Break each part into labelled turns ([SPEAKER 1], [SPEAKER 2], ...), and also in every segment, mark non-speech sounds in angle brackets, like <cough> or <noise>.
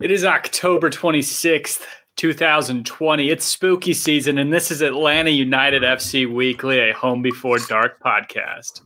[SPEAKER 1] It is October 26th, 2020. It's spooky season, and this is Atlanta United FC Weekly, a Home Before Dark podcast.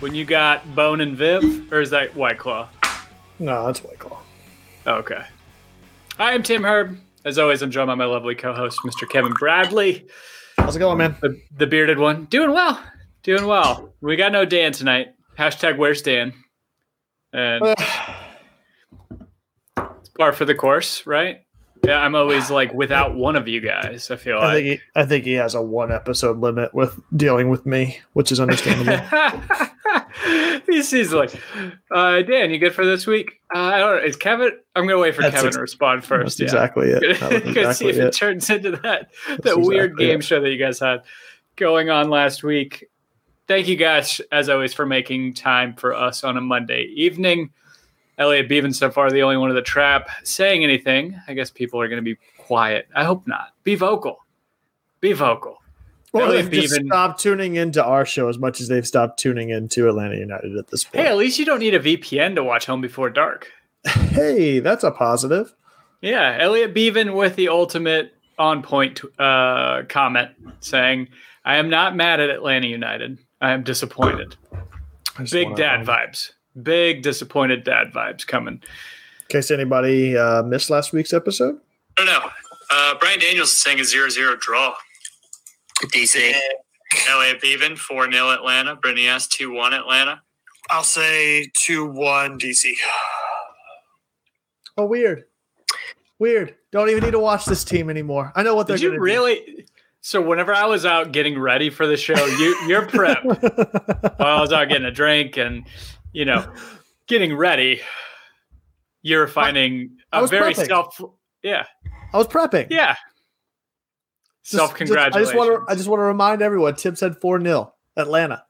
[SPEAKER 2] When you
[SPEAKER 1] got Bon and Viv, or is that White Claw?
[SPEAKER 3] No, that's White Claw.
[SPEAKER 1] Oh, okay. I am Tim Herb. As always, I'm joined by my lovely co-host, Mr. Kevin Bradley,
[SPEAKER 3] How's it going, man?
[SPEAKER 1] the, the bearded one. Doing well. Doing well. We got no Dan tonight. Hashtag where's Dan? And uh. it's par for the course, right? Yeah, I'm always like without one of you guys. I feel
[SPEAKER 3] I
[SPEAKER 1] like.
[SPEAKER 3] think he, I think he has a one episode limit with dealing with me, which is understandable. <laughs>
[SPEAKER 1] He's is like, uh, Dan, you good for this week? Uh, I don't know. Is Kevin? I'm gonna wait for
[SPEAKER 3] That's
[SPEAKER 1] Kevin
[SPEAKER 3] ex-
[SPEAKER 1] to respond first. Yeah.
[SPEAKER 3] exactly it. That was <laughs>
[SPEAKER 1] see if it
[SPEAKER 3] it.
[SPEAKER 1] turns into that that
[SPEAKER 3] That's
[SPEAKER 1] weird
[SPEAKER 3] exactly
[SPEAKER 1] game
[SPEAKER 3] it.
[SPEAKER 1] show that you guys had going on last week. Thank you guys, as always, for making time for us on a Monday evening. Elliot Beaven, so far the only one of the trap saying anything. I guess people are going to be quiet. I hope not. Be vocal. Be vocal.
[SPEAKER 3] Or
[SPEAKER 1] Elliot
[SPEAKER 3] they've just
[SPEAKER 1] Beaven-
[SPEAKER 3] stopped tuning into our show as much as they've stopped tuning into Atlanta United at this point.
[SPEAKER 1] Hey, at least you don't need a VPN to watch Home Before Dark. <laughs>
[SPEAKER 3] Hey, that's a positive.
[SPEAKER 1] Yeah, Elliot Beaven with the ultimate on point uh, comment saying, I am not mad at Atlanta United. I am disappointed.
[SPEAKER 3] I
[SPEAKER 1] Big
[SPEAKER 3] wanna-
[SPEAKER 1] dad vibes. Big disappointed dad vibes coming.
[SPEAKER 3] In case anybody uh, missed last week's episode,
[SPEAKER 1] I don't know. Uh, Brian Daniels is saying a 0 0 draw.
[SPEAKER 4] DC.
[SPEAKER 1] Elliot Beaven, 4 0 Atlanta. Brittany S, 2 1 Atlanta.
[SPEAKER 4] I'll say 2 1 DC.
[SPEAKER 3] oh weird, weird. Don't even need to watch this team anymore. I know what they're
[SPEAKER 1] Did you
[SPEAKER 3] gonna
[SPEAKER 1] really? So, whenever I was out getting ready for the show, you, you're prep. <laughs> While I was out getting a drink and, you know, getting ready, you're finding
[SPEAKER 3] I
[SPEAKER 1] a
[SPEAKER 3] was
[SPEAKER 1] very
[SPEAKER 3] prepping.
[SPEAKER 1] self. Yeah.
[SPEAKER 3] I was prepping.
[SPEAKER 1] Yeah. Self congratulations.
[SPEAKER 3] I just want to. I just want to remind everyone. Tim said four 0 Atlanta.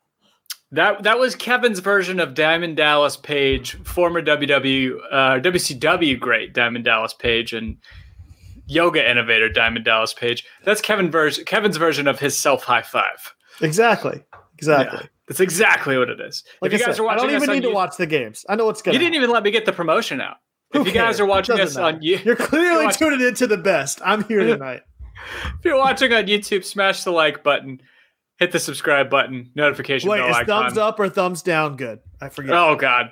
[SPEAKER 1] That that was Kevin's version of Diamond Dallas Page, former WW uh, WCW great Diamond Dallas Page and yoga innovator Diamond Dallas Page. That's Kevin version Kevin's version of his self high five.
[SPEAKER 3] Exactly. Exactly.
[SPEAKER 1] Yeah, that's exactly what it is.
[SPEAKER 3] Like
[SPEAKER 1] if you
[SPEAKER 3] I
[SPEAKER 1] guys
[SPEAKER 3] said,
[SPEAKER 1] are watching
[SPEAKER 3] I don't even need to
[SPEAKER 1] you-
[SPEAKER 3] watch the games. I know what's going. On.
[SPEAKER 1] You didn't even let me get the promotion out.
[SPEAKER 3] Who
[SPEAKER 1] if you guys are watching us on you,
[SPEAKER 3] You're <laughs> clearly tuning into the best. I'm here <laughs> tonight.
[SPEAKER 1] If you're watching on YouTube, smash the like button, hit the subscribe button, notification
[SPEAKER 3] Wait,
[SPEAKER 1] bell
[SPEAKER 3] is
[SPEAKER 1] icon.
[SPEAKER 3] thumbs up or thumbs down good? I forget.
[SPEAKER 1] Oh God,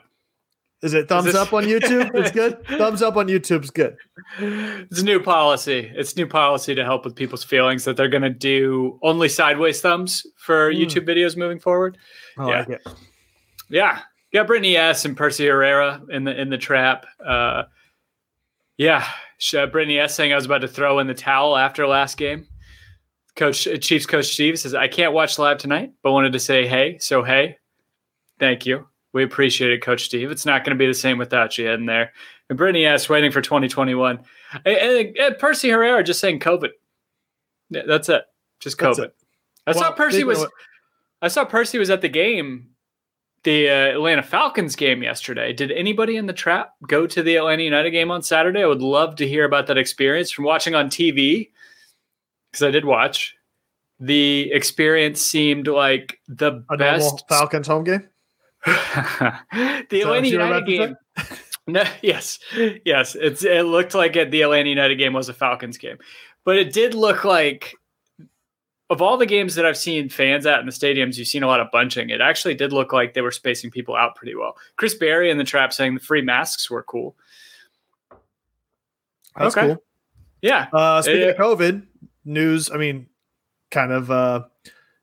[SPEAKER 3] is it thumbs
[SPEAKER 1] this-
[SPEAKER 3] up on YouTube? It's good. <laughs> thumbs up on YouTube's good.
[SPEAKER 1] It's a new policy. It's new policy to help with people's feelings that they're going to do only sideways thumbs for
[SPEAKER 3] Hmm.
[SPEAKER 1] YouTube videos moving forward.
[SPEAKER 3] I
[SPEAKER 1] Yeah.
[SPEAKER 3] like it.
[SPEAKER 1] Yeah, got Brittany S and Percy Herrera in the in the trap. Uh, yeah, Brittany S saying I was about to throw in the towel after last game. Coach uh, Chiefs coach Steve says I can't watch live tonight, but wanted to say hey. So hey, thank you. We appreciate it, Coach Steve. It's not going to be the same without you in there. And Brittany S waiting for 2021. And, and- and Percy Herrera just saying COVID. Yeah, that's it. Just
[SPEAKER 3] That's
[SPEAKER 1] COVID.
[SPEAKER 3] it.
[SPEAKER 1] I saw Percy was. I saw Percy was at the game, the uh, Atlanta Falcons game yesterday. Did anybody in the trap go to the Atlanta United game on Saturday? I would love to hear about that experience from watching on TV because I did watch. The experience seemed like the
[SPEAKER 3] A
[SPEAKER 1] best.
[SPEAKER 3] Falcons home game. <laughs>
[SPEAKER 1] the Atlanta United game. <laughs> No, yes, yes. It's it looked like it, the Atlanta United game was a Falcons game, but it did look like of all the games that I've seen fans at in the stadiums, you've seen a lot of bunching. It actually did look like they were spacing people out pretty well. Chris Berry in the trap saying the free masks were cool.
[SPEAKER 3] That's
[SPEAKER 1] Okay.
[SPEAKER 3] cool.
[SPEAKER 1] Yeah,
[SPEAKER 3] Uh, speaking
[SPEAKER 1] Yeah.
[SPEAKER 3] of COVID news, I mean, kind of uh,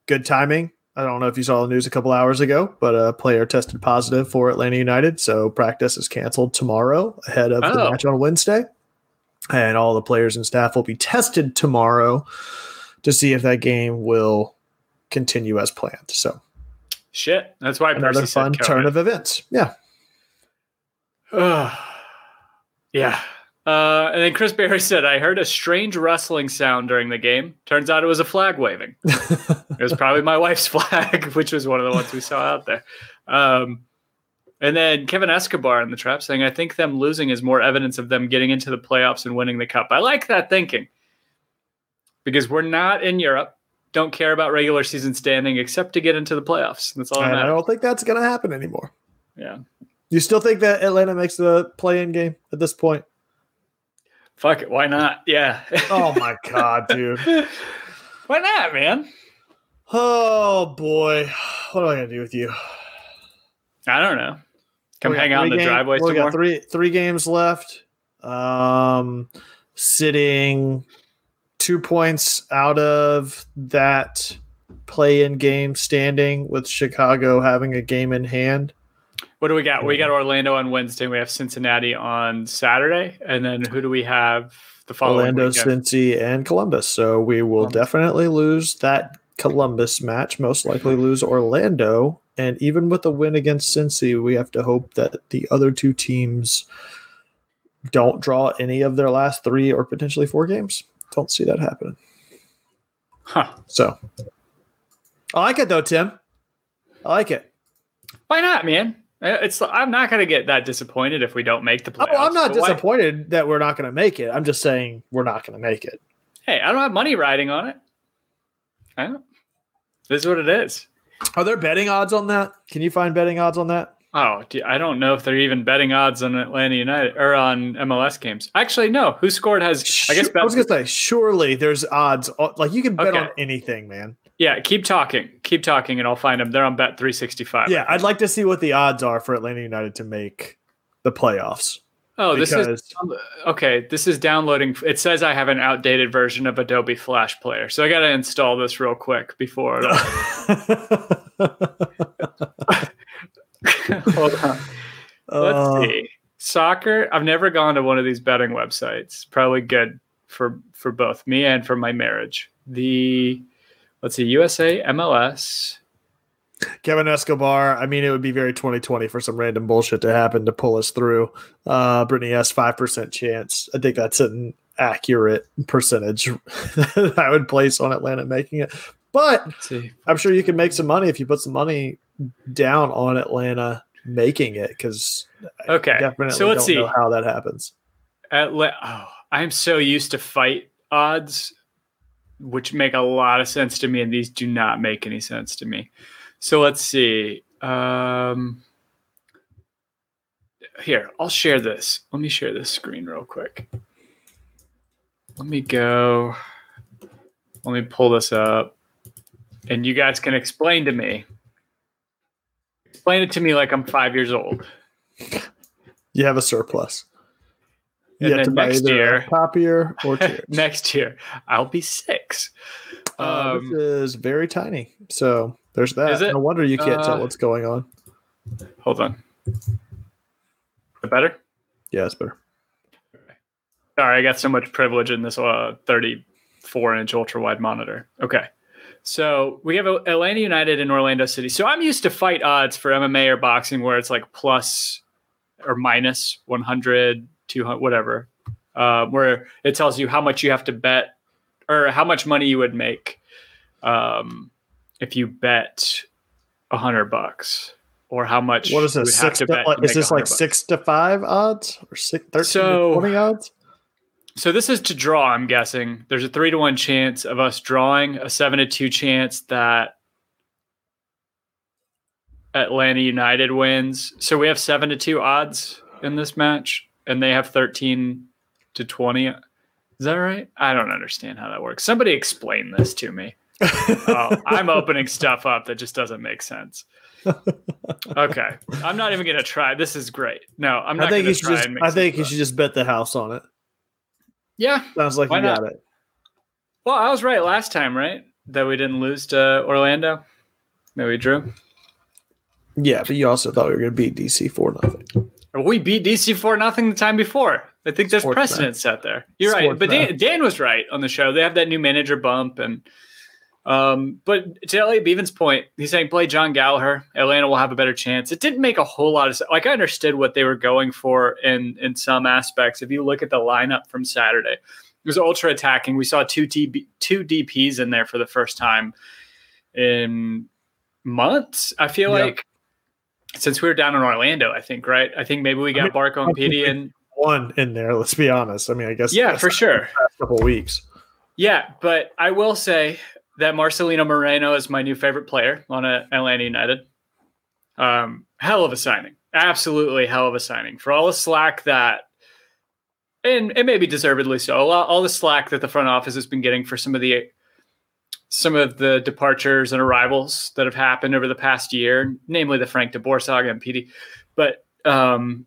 [SPEAKER 3] good timing. I don't know if you saw the news a couple hours ago, but a player tested positive for Atlanta United, so practice is canceled tomorrow ahead of the
[SPEAKER 1] Oh.
[SPEAKER 3] match on Wednesday, and all the players and staff will be tested tomorrow to see if that game will continue as planned. So
[SPEAKER 1] Shit. That's why
[SPEAKER 3] another fun turn of events. Yeah.
[SPEAKER 1] Yeah. Uh, and then Chris Barry said, I heard a strange rustling sound during the game. Turns out it was a flag waving. <laughs> it was probably my wife's <laughs> flag, which was one of the ones we saw out there. Um, and then Kevin Escobar in the trap saying, I think them losing is more evidence of them getting into the playoffs and winning the cup. I like that thinking because we're not in Europe, don't care about regular season standing except to get into the playoffs. That's all that
[SPEAKER 3] And I don't think that's going to happen anymore.
[SPEAKER 1] Yeah.
[SPEAKER 3] You still think that Atlanta makes the play-in game at this point?
[SPEAKER 1] Fuck it. Why not? Yeah. <laughs>
[SPEAKER 3] Oh my god, dude. <laughs>
[SPEAKER 1] Why not, man?
[SPEAKER 3] Oh boy, what am I gonna do with you?
[SPEAKER 1] I don't know. Come
[SPEAKER 3] We
[SPEAKER 1] hang out in the
[SPEAKER 3] game-
[SPEAKER 1] driveway
[SPEAKER 3] We got
[SPEAKER 1] more.
[SPEAKER 3] three three games left. Um, sitting two points out of that play-in game standing with Chicago having a game in hand.
[SPEAKER 1] What do we got? We got Orlando on Wednesday. We have Cincinnati on Saturday, and then who do we have the following
[SPEAKER 3] Orlando,
[SPEAKER 1] weekend?
[SPEAKER 3] Cincy, and Columbus. So we will definitely lose that Columbus match. Most likely lose Orlando. And even with a win against Cincy, we have to hope that the other two teams don't draw any of their last three or potentially four games. Don't see that happening.
[SPEAKER 1] Huh.
[SPEAKER 3] So I like it though, Tim. I like it.
[SPEAKER 1] Why not, man? Uh, It's. I'm not gonna get that disappointed if we don't make the
[SPEAKER 3] Oh. I'm not
[SPEAKER 1] but why-
[SPEAKER 3] disappointed that we're not going to make it. I'm just saying we're not going to make it.
[SPEAKER 1] Hey, I don't have money riding on it. I don't. This is what it is.
[SPEAKER 3] Are there betting odds on that? Can you find betting odds on that?
[SPEAKER 1] Oh, I don't know if they're even betting odds on Atlanta United or on MLS games. Actually, no. Who scored has? I guess.
[SPEAKER 3] I was gonna say, surely there's odds. Like you can bet
[SPEAKER 1] Okay.
[SPEAKER 3] on anything, man.
[SPEAKER 1] yeah, keep talking. Keep talking, and I'll find them. They're on Bet 365.
[SPEAKER 3] Yeah, I'd like to see what the odds are for Atlanta United to make the playoffs.
[SPEAKER 1] Oh, this is okay. This is downloading. It says I have an outdated version of Adobe Flash Player, so I got to install this real quick before. <laughs> <laughs> <laughs> Hold on. Let's
[SPEAKER 3] Uh,
[SPEAKER 1] see. Soccer. I've never gone to one of these betting websites. Probably good for for both me and for my marriage. The let's see, USA, MLS.
[SPEAKER 3] Kevin Escobar. I mean, it would be very 2020 for some random bullshit to happen to pull us through. Uh, Brittany S five percent chance. I think that's an accurate percentage <laughs> that I would place on Atlanta making it. But
[SPEAKER 1] see.
[SPEAKER 3] I'm sure you can make some money if you put some money down on Atlanta making it because
[SPEAKER 1] Okay,
[SPEAKER 3] definitely
[SPEAKER 1] so let's see.
[SPEAKER 3] how that happens.
[SPEAKER 1] Atla- oh, I'm so used to fight odds, which make a lot of sense to me, and these do not make any sense to me. So let's see. Um, here, I'll share this. Let me share this screen real quick. Let me go. Let me pull this up, and you guys can explain to me. Explain it to me like I'm five years old.
[SPEAKER 3] You have a surplus. You
[SPEAKER 1] And
[SPEAKER 3] have to buy
[SPEAKER 1] next
[SPEAKER 3] either
[SPEAKER 1] year-
[SPEAKER 3] a copier or. <laughs>
[SPEAKER 1] Next year, I'll be six.
[SPEAKER 3] Uh,
[SPEAKER 1] Um,
[SPEAKER 3] this is very tiny. So there's that.
[SPEAKER 1] Is it?
[SPEAKER 3] No wonder you can't
[SPEAKER 1] Uh,
[SPEAKER 3] tell what's going on.
[SPEAKER 1] Hold on. Is that better?
[SPEAKER 3] Yeah, it's better.
[SPEAKER 1] Sorry, I got so much privilege in this uh, 34 inch ultra wide monitor. Okay. So we have Atlanta United and Orlando City. So I'm used to fight odds for MMA or boxing where it's like plus or minus 100, 200, whatever, uh, where it tells you how much you have to bet or how much money you would make um, if you bet 100 bucks or how much
[SPEAKER 3] What is this? Six
[SPEAKER 1] to
[SPEAKER 3] to, like, is this like
[SPEAKER 1] bucks.
[SPEAKER 3] six to five odds or six, 13
[SPEAKER 1] So-
[SPEAKER 3] to 20 odds?
[SPEAKER 1] So this is to draw, I'm guessing. There's a three to one chance of us drawing, a seven to two chance that Atlanta United wins. So we have seven to two odds in this match, and they have 13 to 20. Is that right? I don't understand how that works. Somebody explain this to me. <laughs> Oh, I'm opening stuff up that just doesn't make sense. Okay. I'm not even going to try. This is great. No, I'm not
[SPEAKER 3] I think you should just I think you should just bet the house on it.
[SPEAKER 1] Yeah.
[SPEAKER 3] Sounds like
[SPEAKER 1] Why
[SPEAKER 3] you
[SPEAKER 1] not?
[SPEAKER 3] got it.
[SPEAKER 1] Well, I was right last time, right? That we didn't lose to Orlando. That we drew.
[SPEAKER 3] Yeah, but you also thought we were going to beat DC four nothing.
[SPEAKER 1] We beat DC four nothing the time before. I think there's precedent set there. You're right, but Dan, Dan was right on the show. They have that new manager bump, and um, but to Elliot Beaven's point, he's saying play Jon Gallagher. Atlanta will have a better chance. It didn't make a whole lot of sense. Like I understood what they were going for in in some aspects. If you look at the lineup from Saturday, it was ultra attacking. We saw two TB, two DPS in there for the first time in months. I feel like since we were down in Orlando, I think right. I think maybe we got
[SPEAKER 3] mean,
[SPEAKER 1] Barco and Pity and
[SPEAKER 3] One in there. Let's be honest. I mean, I guess
[SPEAKER 1] yeah, for sure.
[SPEAKER 3] couple weeks.
[SPEAKER 1] Yeah, but I will say that Marcelino Moreno is my new favorite player on Atlanta United. Um, hell of a signing, absolutely hell of a signing for all the slack that, and and maybe deservedly so, all, the slack that the front office has been getting for some of the some of the departures and arrivals that have happened over the past year, namely the Frank de DeBoer saga and Pity. But um,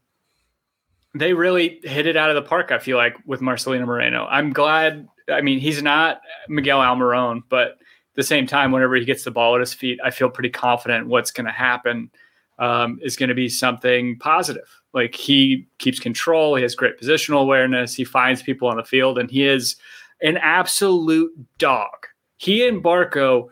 [SPEAKER 1] they really hit it out of the park. I feel like with Marcelino Moreno. I'm glad. I mean, he's not Miguel Almiron, but at the same time, whenever he gets the ball at his feet, I feel pretty confident what's going to happen um, is going to be something positive. Like he keeps control, he has great positional awareness, he finds people on the field, and he is an absolute dog. He and Barco,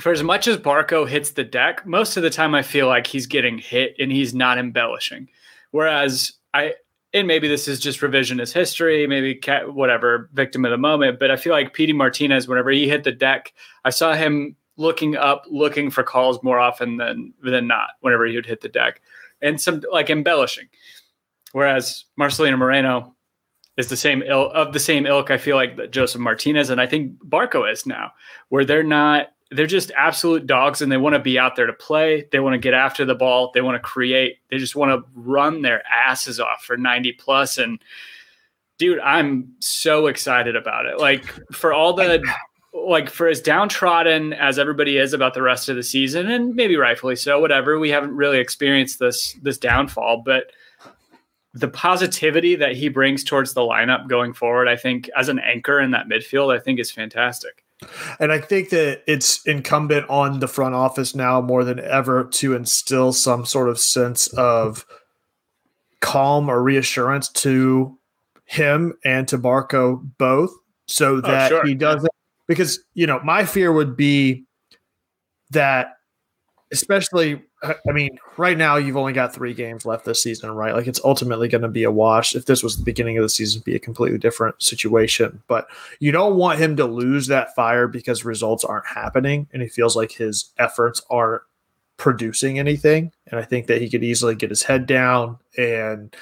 [SPEAKER 1] for as much as Barco hits the deck, most of the time I feel like he's getting hit and he's not embellishing. Whereas I, and maybe this is just revisionist history, maybe ca- whatever, victim of the moment, but I feel like Pity Martinez, whenever he hit the deck, I saw him looking up, looking for calls more often than than not. Whenever he would hit the deck, and some like embellishing. Whereas Marcelino Moreno is the same ilk of the same ilk. I feel like that Josef Martinez and I think Barco is now, where they're not. They're just absolute dogs, and they want to be out there to play. They want to get after the ball. They want to create. They just want to run their asses off for ninety plus. And dude, I'm so excited about it. Like for all the like for as downtrodden as everybody is about the rest of the season, and maybe rightfully so, whatever. We haven't really experienced this this downfall, but the positivity that he brings towards the lineup going forward, I think, as an anchor in that midfield, I think is fantastic.
[SPEAKER 3] And I think that it's incumbent on the front office now more than ever to instill some sort of sense of calm or reassurance to him and to Barco both so oh, that
[SPEAKER 1] sure.
[SPEAKER 3] he doesn't because you know my fear would be that especially uh, I mean right now you've only got 3 games left this season right? Like it's ultimately going to be a wash if this was the beginning of the season it'd be a completely different situation. But you don't want him to lose that fire because results aren't happening and he feels like his efforts aren't producing anything. And I think that he could easily get his head down and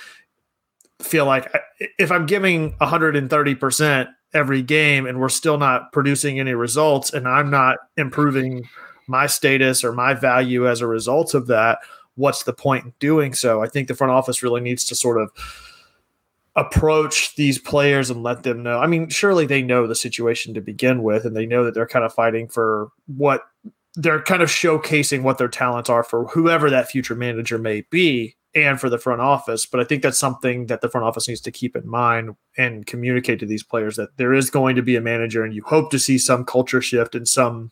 [SPEAKER 3] feel like if I'm giving 130% every game and we're still not producing any results and I'm not improving my status or my value as a result of that, what's the point in doing so? I think the front office really needs to sort of approach these players and let them know. I mean, surely they know the situation to begin with and they know that they're kind of fighting for what they're kind of showcasing what their talents are for whoever that future manager may be and for the front office. But I think that's something that the front office needs to keep in mind and communicate to these players that there is going to be a manager and you hope to see some culture shift and some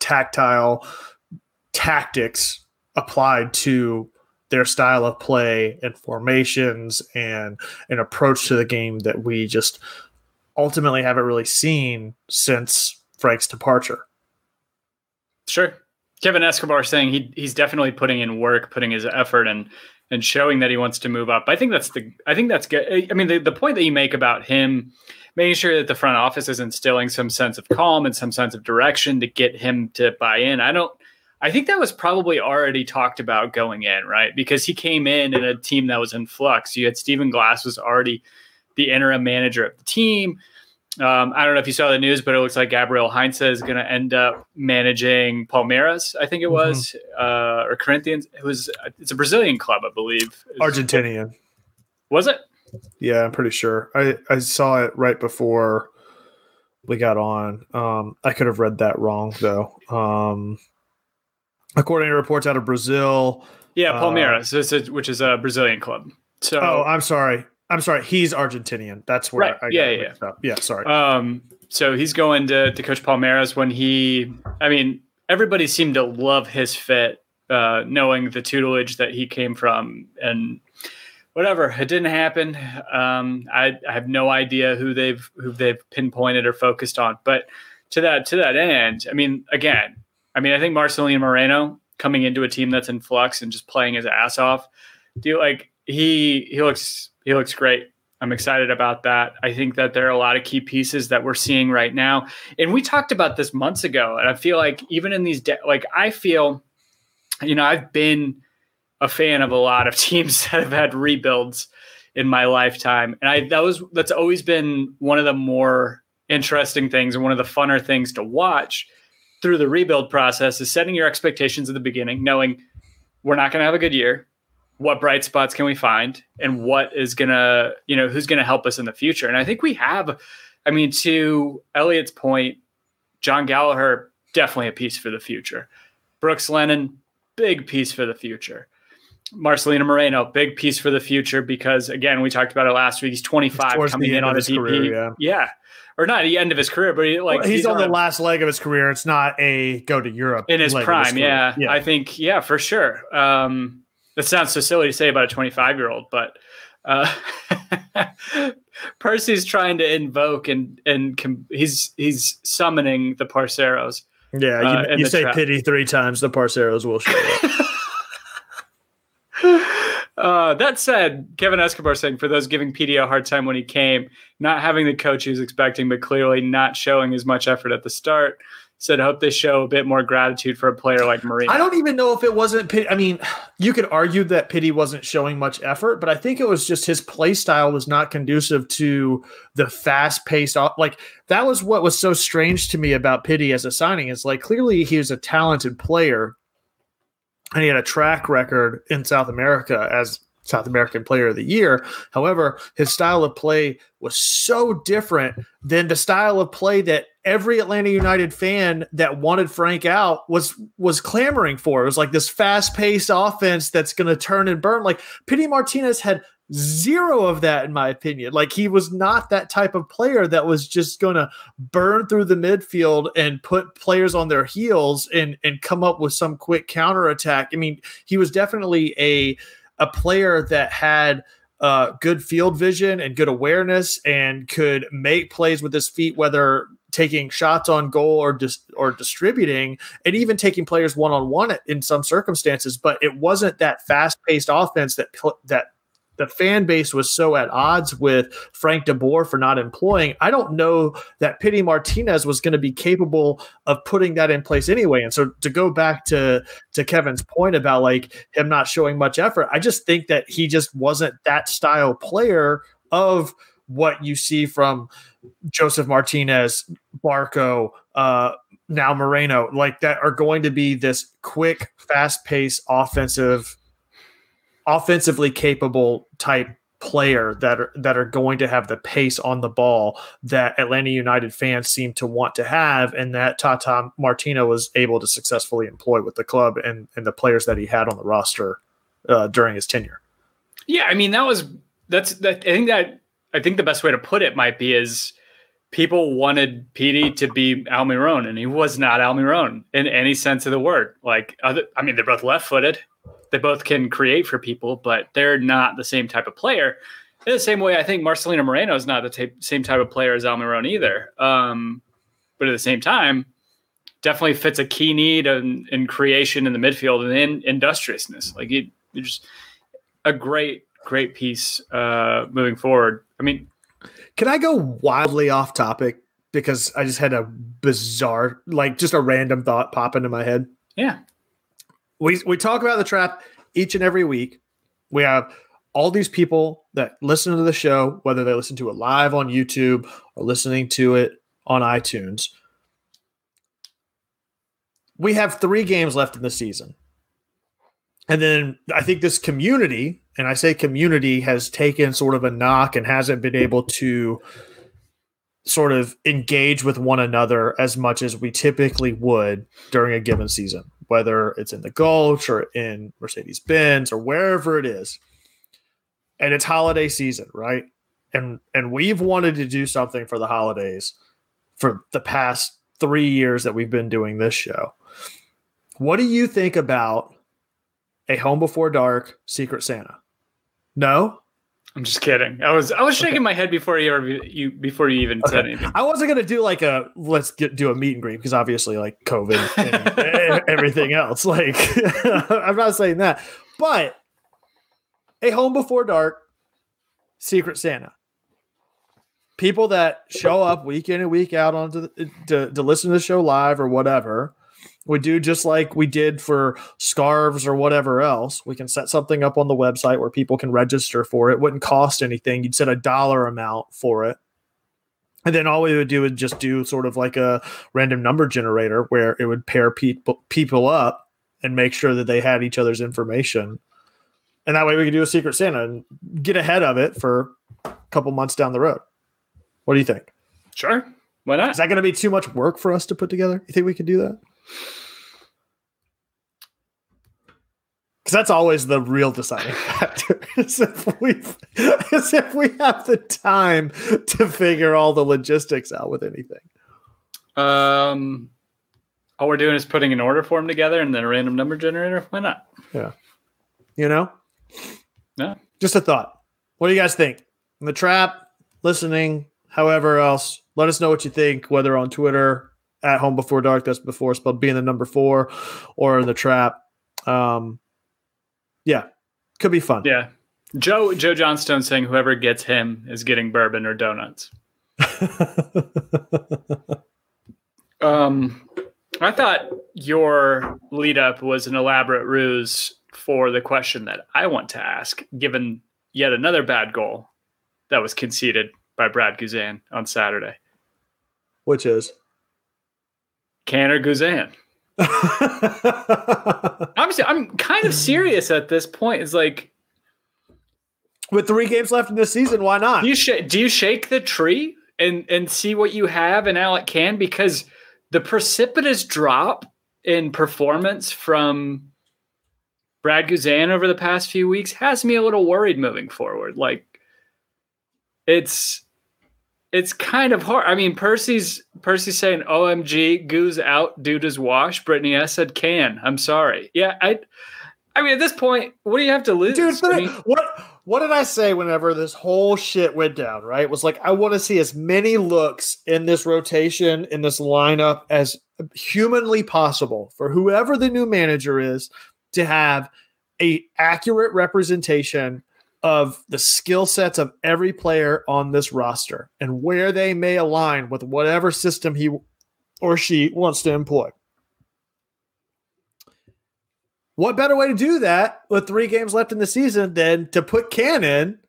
[SPEAKER 3] tactile tactics applied to their style of play and formations and an approach to the game that we just ultimately haven't really seen since Frank's departure.
[SPEAKER 1] Sure. Kevin Escobar saying he he's definitely putting in work, putting his effort and and showing that he wants to move up. I think that's the I think that's good. I mean, the, the point that you make about him making sure that the front office is instilling some sense of calm and some sense of direction to get him to buy in. I don't I think that was probably already talked about going in, right? Because he came in in a team that was in flux. You had Stephen Glass was already the interim manager of the team. Um, I don't know if you saw the news, but it looks like Gabriel Heinze is going to end up managing Palmeiras. I think it was, uh, or Corinthians. It was. It's a Brazilian club, I believe.
[SPEAKER 3] Argentinian.
[SPEAKER 1] Was it?
[SPEAKER 3] Yeah, I'm pretty sure. I, I saw it right before we got on. Um, I could have read that wrong though. Um, according to reports out of Brazil.
[SPEAKER 1] Yeah,
[SPEAKER 3] Uh,
[SPEAKER 1] Palmeiras, is- which is a Brazilian club. So,
[SPEAKER 3] Oh, I'm sorry. I'm sorry. He's Argentinian. That's where
[SPEAKER 1] Right.
[SPEAKER 3] I got
[SPEAKER 1] Yeah, yeah,
[SPEAKER 3] up. Yeah, sorry.
[SPEAKER 1] Um, so he's going to, to coach Palmeiras when he, I mean, everybody seemed to love his fit, uh, knowing the tutelage that he came from and whatever. It didn't happen. Um, I, I have no idea who they've who they've pinpointed or focused on. But to that to that end, I mean, again, I mean, I think Marcelino Moreno coming into a team that's in flux and just playing his ass off. Do you like he he looks he looks great. I'm excited about that. I think that there are a lot of key pieces that we're seeing right now, and we talked about this months ago. And I feel like even in these, de- like I feel, you know, I've been a fan of a lot of <laughs> teams that have had rebuilds in my lifetime, and I that was that's always been one of the more interesting things and one of the funner things to watch through the rebuild process is setting your expectations at the beginning, knowing we're not going to have a good year what bright spots can we find and what is gonna you know who's gonna help us in the future and i think we have i mean to elliot's point jon gallagher definitely a piece for the future brooks lennon big piece for the future marcelino moreno big piece for the future because again we talked about it last week he's 25
[SPEAKER 3] Towards
[SPEAKER 1] coming in on a
[SPEAKER 3] his
[SPEAKER 1] dp
[SPEAKER 3] career, yeah.
[SPEAKER 1] or not the end of his career but he, like
[SPEAKER 3] Well, he's, on the
[SPEAKER 1] a-
[SPEAKER 3] last leg of his career. It's not a go to Europe
[SPEAKER 1] in his prime
[SPEAKER 3] career.
[SPEAKER 1] yeah.
[SPEAKER 3] yeah.
[SPEAKER 1] i think yeah for sure um that sounds so silly to say about a 25 year old but uh <laughs> percy's trying to invoke and and com- he's he's summoning the parceros
[SPEAKER 3] yeah.
[SPEAKER 1] uh,
[SPEAKER 3] You,
[SPEAKER 1] in
[SPEAKER 3] you say
[SPEAKER 1] trap.
[SPEAKER 3] pity three times, the Parceros will show up. <laughs>
[SPEAKER 1] uh, that said, Kevin Escobar saying for those giving Pity a hard time when he came, not having the coach he was expecting, but clearly not showing as much effort at the start, said, hope they show a bit more gratitude for a player like Moreno.
[SPEAKER 3] I don't even know if it wasn't pity. I mean, you could argue that Pity wasn't showing much effort, but I think it was just his play style was not conducive to the fast paced. Like that was what was so strange to me about Pity as a signing. Is like clearly he was a talented player, and he had a track record in South America as South American Player of the Year. However, his style of play was so different than the style of play that every Atlanta United fan that wanted Frank out was was clamoring for. It was like this fast-paced offense that's going to turn and burn. Like Pity Martinez had zero of that in my opinion. Like he was not that type of player that was just going to burn through the midfield and put players on their heels and and come up with some quick counterattack. I mean, he was definitely a a player that had uh, good field vision and good awareness and could make plays with his feet, whether taking shots on goal or dis- or distributing, and even taking players one on one in some circumstances. But it wasn't that fast paced offense that pl- that the fan base was so at odds with Frank de Boer for not employing. I don't know that Pity Martinez was going to be capable of putting that in place anyway. And so to go back to to Kevin's point about like him not showing much effort, I just think that he just wasn't that style player of what you see from Josef Martinez, Barco, uh, now Moreno, like that are going to be this quick, fast paced offensive offensively capable type player that are that are going to have the pace on the ball that Atlanta United fans seem to want to have and that Tata Martino was able to successfully employ with the club and and the players that he had on the roster uh, during his tenure.
[SPEAKER 1] Yeah, I mean that was that's that. I think that I think the best way to put it might be is people wanted Pity to be Almiron, and he was not Almiron in any sense of the word. Like, other, I mean, they're both left-footed. They both can create for people, but they're not the same type of player. In the same way, I think Marcelino Moreno is not the ta- same type of player as Almiron either. Um, but at the same time, definitely fits a key need in, in creation in the midfield and in industriousness. Like, you, you're just a great, great piece uh, moving forward. I mean,
[SPEAKER 3] Can I go wildly off topic because I just had a bizarre, like just a random thought pop into my head?
[SPEAKER 1] yeah,
[SPEAKER 3] we we talk about the trap each and every week. We have all these people that listen to the show, whether they listen to it live on YouTube or listening to it on iTunes. We have three games left in the season. And then I think this community, and I say community, has taken sort of a knock and hasn't been able to sort of engage with one another as much as we typically would during a given season, whether it's in the Gulch or in Mercedes Benz or wherever it is. And it's holiday season, right? And and we've wanted to do something for the holidays for the past three years that we've been doing this show. What do you think about a Home Before Dark Secret Santa? No?
[SPEAKER 1] I'm just kidding. I was I was shaking my head before you ever, you before you even said anything.
[SPEAKER 3] I wasn't gonna do like a let's get do a meet and greet because obviously like COVID <laughs> and everything else. Like <laughs> I'm not saying that, but a home before dark, Secret Santa. People that show up week in and week out onto the, to to listen to the show live or whatever would do just like we did for scarves or whatever else. We can set something up on the website where people can register for it. Wouldn't cost anything. You'd set a dollar amount for it. And then all we would do is just do sort of like a random number generator where it would pair people people up and make sure that they had each other's information. And that way we could do a secret Santa and get ahead of it for a couple months down the road. What do you think?
[SPEAKER 1] Sure, why not?
[SPEAKER 3] Is that going to be too much work for us to put together? You think we could do that? Because that's always the real deciding <laughs> factor. is if we is if we have the time to figure all the logistics out with anything.
[SPEAKER 1] Um, all we're doing is putting an order form together and then a random number generator. Why not? Yeah.
[SPEAKER 3] You know?
[SPEAKER 1] Yeah.
[SPEAKER 3] Just a thought. What do you guys think? In the trap, listening, however else, let us know what you think, whether on Twitter at home before dark, that's before spelled being the number four, or in the trap. Um yeah. Could be fun.
[SPEAKER 1] Yeah, Joe Joe Johnstone saying whoever gets him is getting bourbon or donuts. <laughs> Um, I thought your lead up was an elaborate ruse for the question that I want to ask, given yet another bad goal that was conceded by Brad Guzan on Saturday.
[SPEAKER 3] Which is
[SPEAKER 1] Kann or Guzan? <laughs> I'm I'm kind of serious at this point. It's like
[SPEAKER 3] with three games left in this season, why not?
[SPEAKER 1] do you sh- do you shake the tree and and see what you have in Alec Kann because the precipitous drop in performance from Brad Guzan over the past few weeks has me a little worried moving forward. Like it's it's kind of hard. I mean, Percy's Percy's saying OMG, Goose out, dude is wash. Brittany S said Kann. I'm sorry. Yeah, I I mean at this point, what do you have to lose?
[SPEAKER 3] Dude,
[SPEAKER 1] I mean,
[SPEAKER 3] what what did I say whenever this whole shit went down? Right, it was like I want to see as many looks in this rotation in this lineup as humanly possible for whoever the new manager is to have a accurate representation of the skill sets of every player on this roster and where they may align with whatever system he or she wants to employ. What better way to do that with three games left in the season than to put Cannon?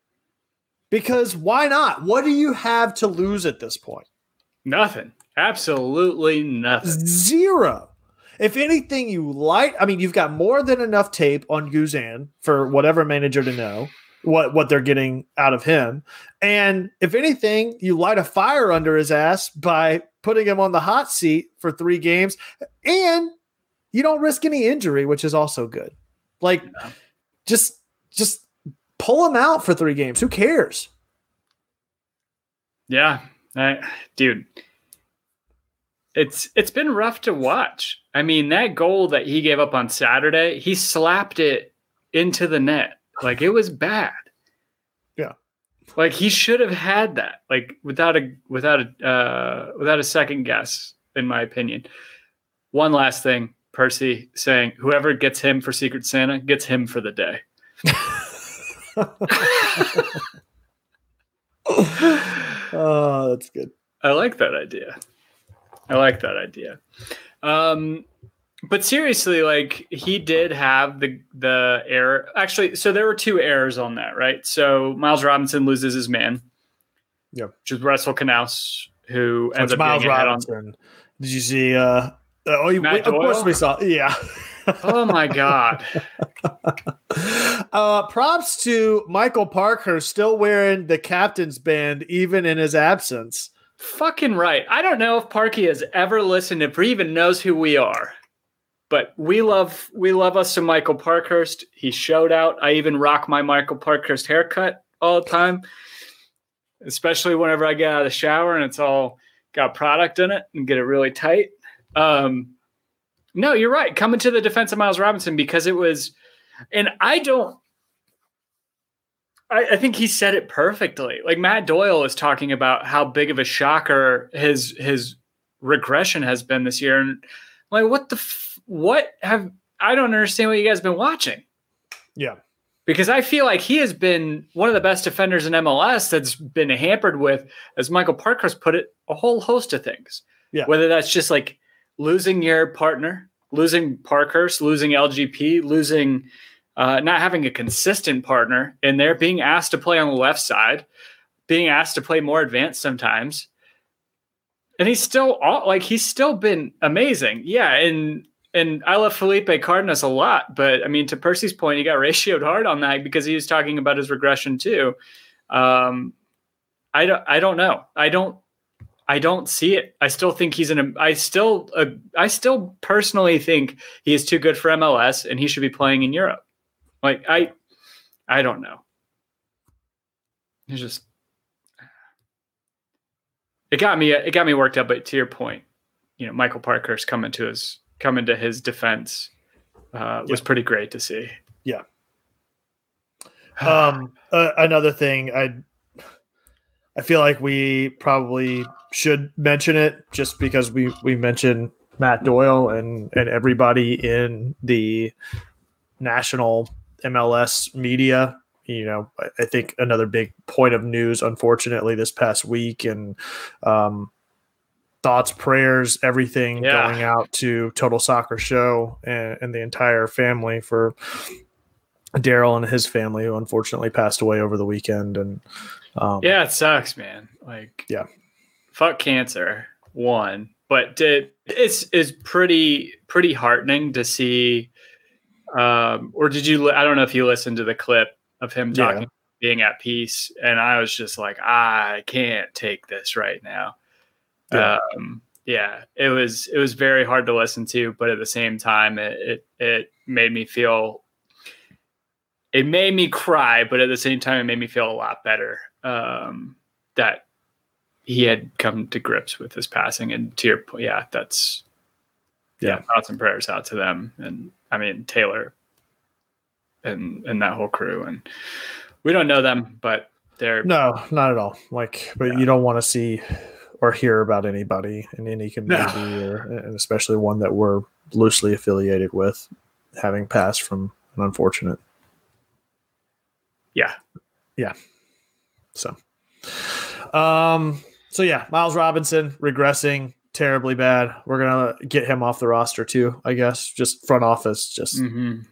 [SPEAKER 3] Because why not? What do you have to lose at this point?
[SPEAKER 1] nothing. Absolutely nothing.
[SPEAKER 3] Zero. If anything, you light. I mean, you've got more than enough tape on Guzan for whatever manager to know what what they're getting out of him. And if anything, you light a fire under his ass by putting him on the hot seat for three games, and you don't risk any injury, which is also good. Like,
[SPEAKER 1] Yeah.
[SPEAKER 3] just just pull him out for three games. Who cares?
[SPEAKER 1] Yeah, I, dude, it's it's been rough to watch. I mean, that goal that he gave up on Saturday, he slapped it into the net. Like it was bad.
[SPEAKER 3] Yeah.
[SPEAKER 1] Like he should have had that. Like without a without a uh, without a second guess, in my opinion. One last thing, Percy saying whoever gets him for Secret Santa gets him for the day. <laughs>
[SPEAKER 3] oh, that's good.
[SPEAKER 1] I like that idea. I like that idea. Um, but seriously, like he did have the the error. Actually, so there were two errors on that, right? So Miles Robinson loses his man.
[SPEAKER 3] Yep.
[SPEAKER 1] Which is Russell Canouse, who
[SPEAKER 3] So
[SPEAKER 1] ends up
[SPEAKER 3] Miles
[SPEAKER 1] getting head on.
[SPEAKER 3] Robinson. Did you see? Uh, uh, oh, you, we- of course we saw. Yeah.
[SPEAKER 1] Oh my god! <laughs>
[SPEAKER 3] uh, props to Michael Parkhurst still wearing the captain's band even in his absence.
[SPEAKER 1] Fucking right. I don't know if Parky has ever listened, if he even knows who we are. But we love we love us some Michael Parkhurst. He showed out. I even rock my Michael Parkhurst haircut all the time, especially whenever I get out of the shower and it's all got product in it and get it really tight. Um, no, you're right. Coming to the defense of Miles Robinson because it was, and I don't. I, I think he said it perfectly. Like Matt Doyle is talking about how big of a shocker his his regression has been this year, and I'm like, what the f- what have I don't understand what you guys been watching
[SPEAKER 3] Yeah.
[SPEAKER 1] because I feel like he has been one of the best defenders in MLS that's been hampered with, as Michael Parkhurst put it, a whole host of things.
[SPEAKER 3] Yeah.
[SPEAKER 1] Whether that's just like losing your partner, losing Parkhurst, losing LGP, losing uh, not having a consistent partner in there, being asked to play on the left side, being asked to play more advanced sometimes. And he's still all, like he's still been amazing. Yeah, and and I love Felipe Cardenas a lot, but I mean to Percy's point, he got <laughs> ratioed hard on that because he was talking about his regression too. Um, I don't I don't know. I don't I don't see it. I still think he's an. I still, uh, I still personally think he is too good for MLS, and he should be playing in Europe. Like I, I don't know. It's just, it got me. It got me worked up. But to your point, you know, Michael Parkhurst's coming to his coming to his defense uh, was pretty great to see.
[SPEAKER 3] Yeah. Um, uh, another thing, I I feel like we probably should mention it just because we we mentioned Matt Doyle and and everybody in the national MLS media. You know, I, I think another big point of news, unfortunately, this past week, and um, thoughts, prayers, everything
[SPEAKER 1] Yeah.
[SPEAKER 3] going out to Total Soccer Show and, and the entire family for Daryl and his family, who unfortunately passed away over the weekend. And um,
[SPEAKER 1] Yeah, it sucks, man. Like,
[SPEAKER 3] Yeah.
[SPEAKER 1] fuck cancer. One, but did it's is pretty pretty heartening to see. Um, or did you? I don't know if you listened to the clip of him
[SPEAKER 3] Yeah.
[SPEAKER 1] talking, being at peace, and I was just like, I can't take this right now.
[SPEAKER 3] Yeah.
[SPEAKER 1] Um, yeah, it was it was very hard to listen to, but at the same time, it it, it made me feel it made me cry, but at the same time, it made me feel a lot better um, that he had come to grips with his passing. And to your point, yeah, that's yeah,
[SPEAKER 3] Yeah.
[SPEAKER 1] thoughts and prayers out to them. And I mean Taylor and and that whole crew. And we don't know them, but they're
[SPEAKER 3] no, not at all. Like, but you don't want to see or hear about anybody in any community, or and especially one that we're loosely affiliated with, having passed from an unfortunate.
[SPEAKER 1] yeah, yeah.
[SPEAKER 3] So, um, so yeah, Miles Robinson regressing terribly bad. We're gonna get him off the roster too, I guess. Just front office, just
[SPEAKER 1] Mhm.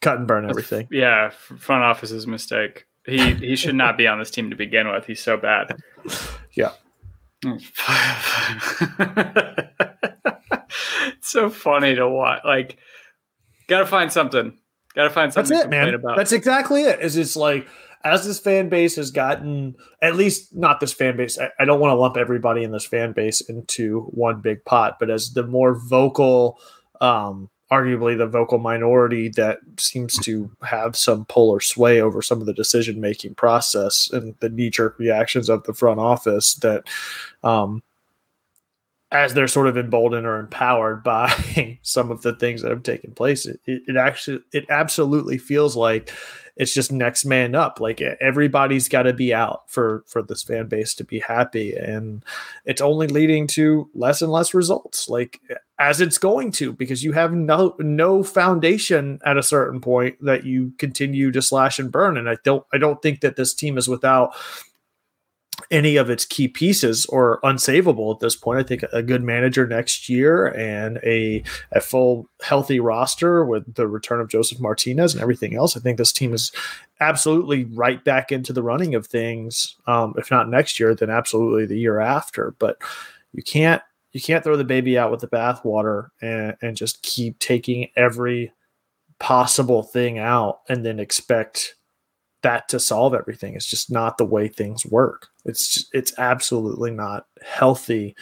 [SPEAKER 3] cut and burn everything.
[SPEAKER 1] yeah. f- Front office's mistake. He he should not be on this team to begin with. He's so bad. <laughs>
[SPEAKER 3] Yeah. <laughs>
[SPEAKER 1] it's so funny to watch. Like, gotta find something. Gotta find something.
[SPEAKER 3] That's it,
[SPEAKER 1] to complain
[SPEAKER 3] man.
[SPEAKER 1] about.
[SPEAKER 3] That's exactly it. Is it's like as this fan base has gotten, at least not this fan base. I, I don't want to lump everybody in this fan base into one big pot, but as the more vocal, um, arguably the vocal minority that seems to have some pull or sway over some of the decision making process and the knee jerk reactions of the front office that, um, as they're sort of emboldened or empowered <laughs> by some of the things that have taken place, it, it, it actually it absolutely feels like it's just next man up. Like everybody's got to be out for for this fan base to be happy, and it's only leading to less and less results. Like as it's going to, because you have no no foundation at a certain point that you continue to slash and burn. And I don't I don't think that this team is without any of its key pieces or unsavable at this point. I think a good manager next year and a a full healthy roster with the return of Josef Martinez and everything else. I think this team is absolutely right back into the running of things. Um, if not next year, then absolutely the year after. But you can't you can't throw the baby out with the bathwater and, and just keep taking every possible thing out and then expect that to solve everything. It's just not the way things work. It's just, it's absolutely not healthy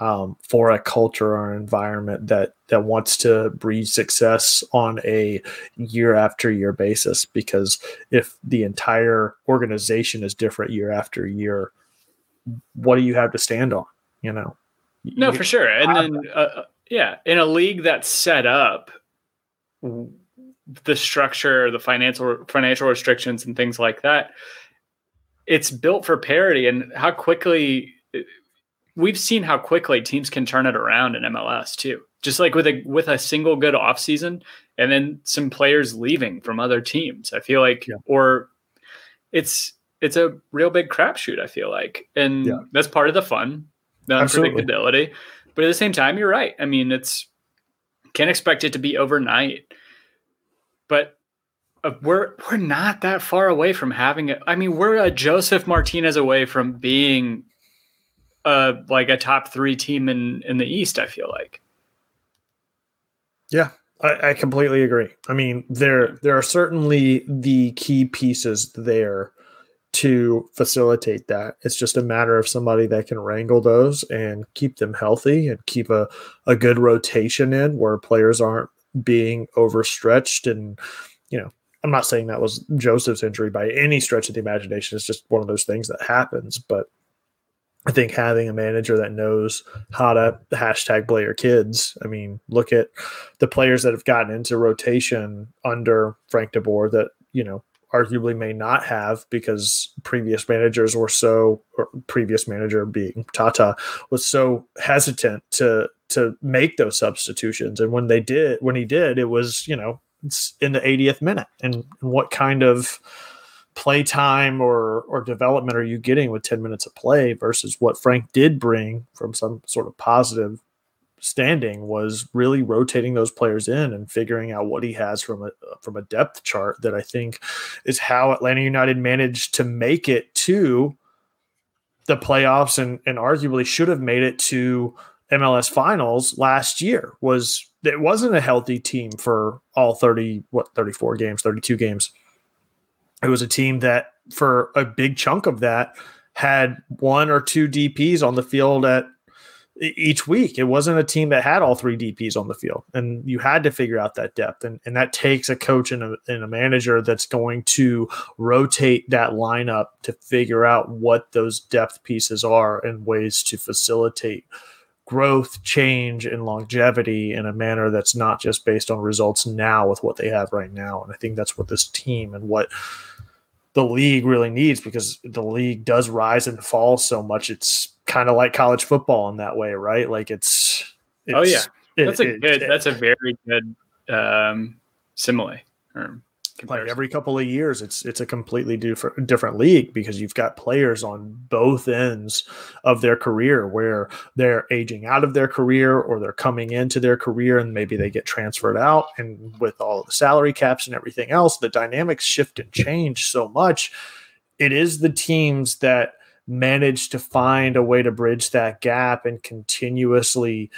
[SPEAKER 3] um, for a culture or an environment that that wants to breed success on a year after year basis. Because if the entire organization is different year after year, what do you have to stand on? You know.
[SPEAKER 1] No,
[SPEAKER 3] You-
[SPEAKER 1] for sure. And then, uh, uh, yeah, in a league that's set up the structure, the financial financial restrictions, and things like that. It's built for parity, and how quickly we've seen how quickly teams can turn it around in MLS too. Just like with a with a single good offseason and then some players leaving from other teams. I feel like
[SPEAKER 3] Yeah.
[SPEAKER 1] or it's it's a real big crapshoot, I feel like. And
[SPEAKER 3] Yeah.
[SPEAKER 1] that's part of the fun, the
[SPEAKER 3] Absolutely.
[SPEAKER 1] unpredictability. But at the same time, you're right. I mean, it's can't expect it to be overnight. But uh, we're we're not that far away from having it. I mean, we're a Josef Martinez away from being uh like a top three team in in the East. I feel like.
[SPEAKER 3] Yeah, I, I completely agree. I mean, there there are certainly the key pieces there to facilitate that. It's just a matter of somebody that can wrangle those and keep them healthy and keep a, a good rotation in where players aren't being overstretched. And, you know, I'm not saying that was Josef's injury by any stretch of the imagination. It's just one of those things that happens. But I think having a manager that knows how to hashtag player kids. I mean, look at the players that have gotten into rotation under Frank de Boer that, you know, arguably may not have because previous managers were so or previous manager being Tata was so hesitant to to make those substitutions. And when they did when he did, it was, you know, it's in the 80th minute. And what kind of play time or or development are you getting with 10 minutes of play versus what Frank did bring from some sort of positive standing was really rotating those players in and figuring out what he has from a from a depth chart that I think is how Atlanta United managed to make it to the playoffs and and arguably should have made it to MLS finals last year was it wasn't a healthy team for all 30 what 34 games 32 games. It was a team that for a big chunk of that had one or two DPs on the field at each week. It wasn't a team that had all three DPs on the field, and you had to figure out that depth, and, and that takes a coach and a, and a manager that's going to rotate that lineup to figure out what those depth pieces are and ways to facilitate growth, change, and longevity in a manner that's not just based on results now with what they have right now. And I think that's what this team and what the league really needs because the league does rise and fall so much. It's kind of like college football in that way, right? Like it's,
[SPEAKER 1] Oh,
[SPEAKER 3] it's-
[SPEAKER 1] yeah.
[SPEAKER 3] it-
[SPEAKER 1] That's a good.
[SPEAKER 3] it-
[SPEAKER 1] That's a very good um, simile. Or
[SPEAKER 3] like every couple of years it's it's a completely different different league because you've got players on both ends of their career where they're aging out of their career or they're coming into their career and maybe they get transferred out and with all the salary caps and everything else the dynamics shift and change so much. It is the teams that manage to find a way to bridge that gap and continuously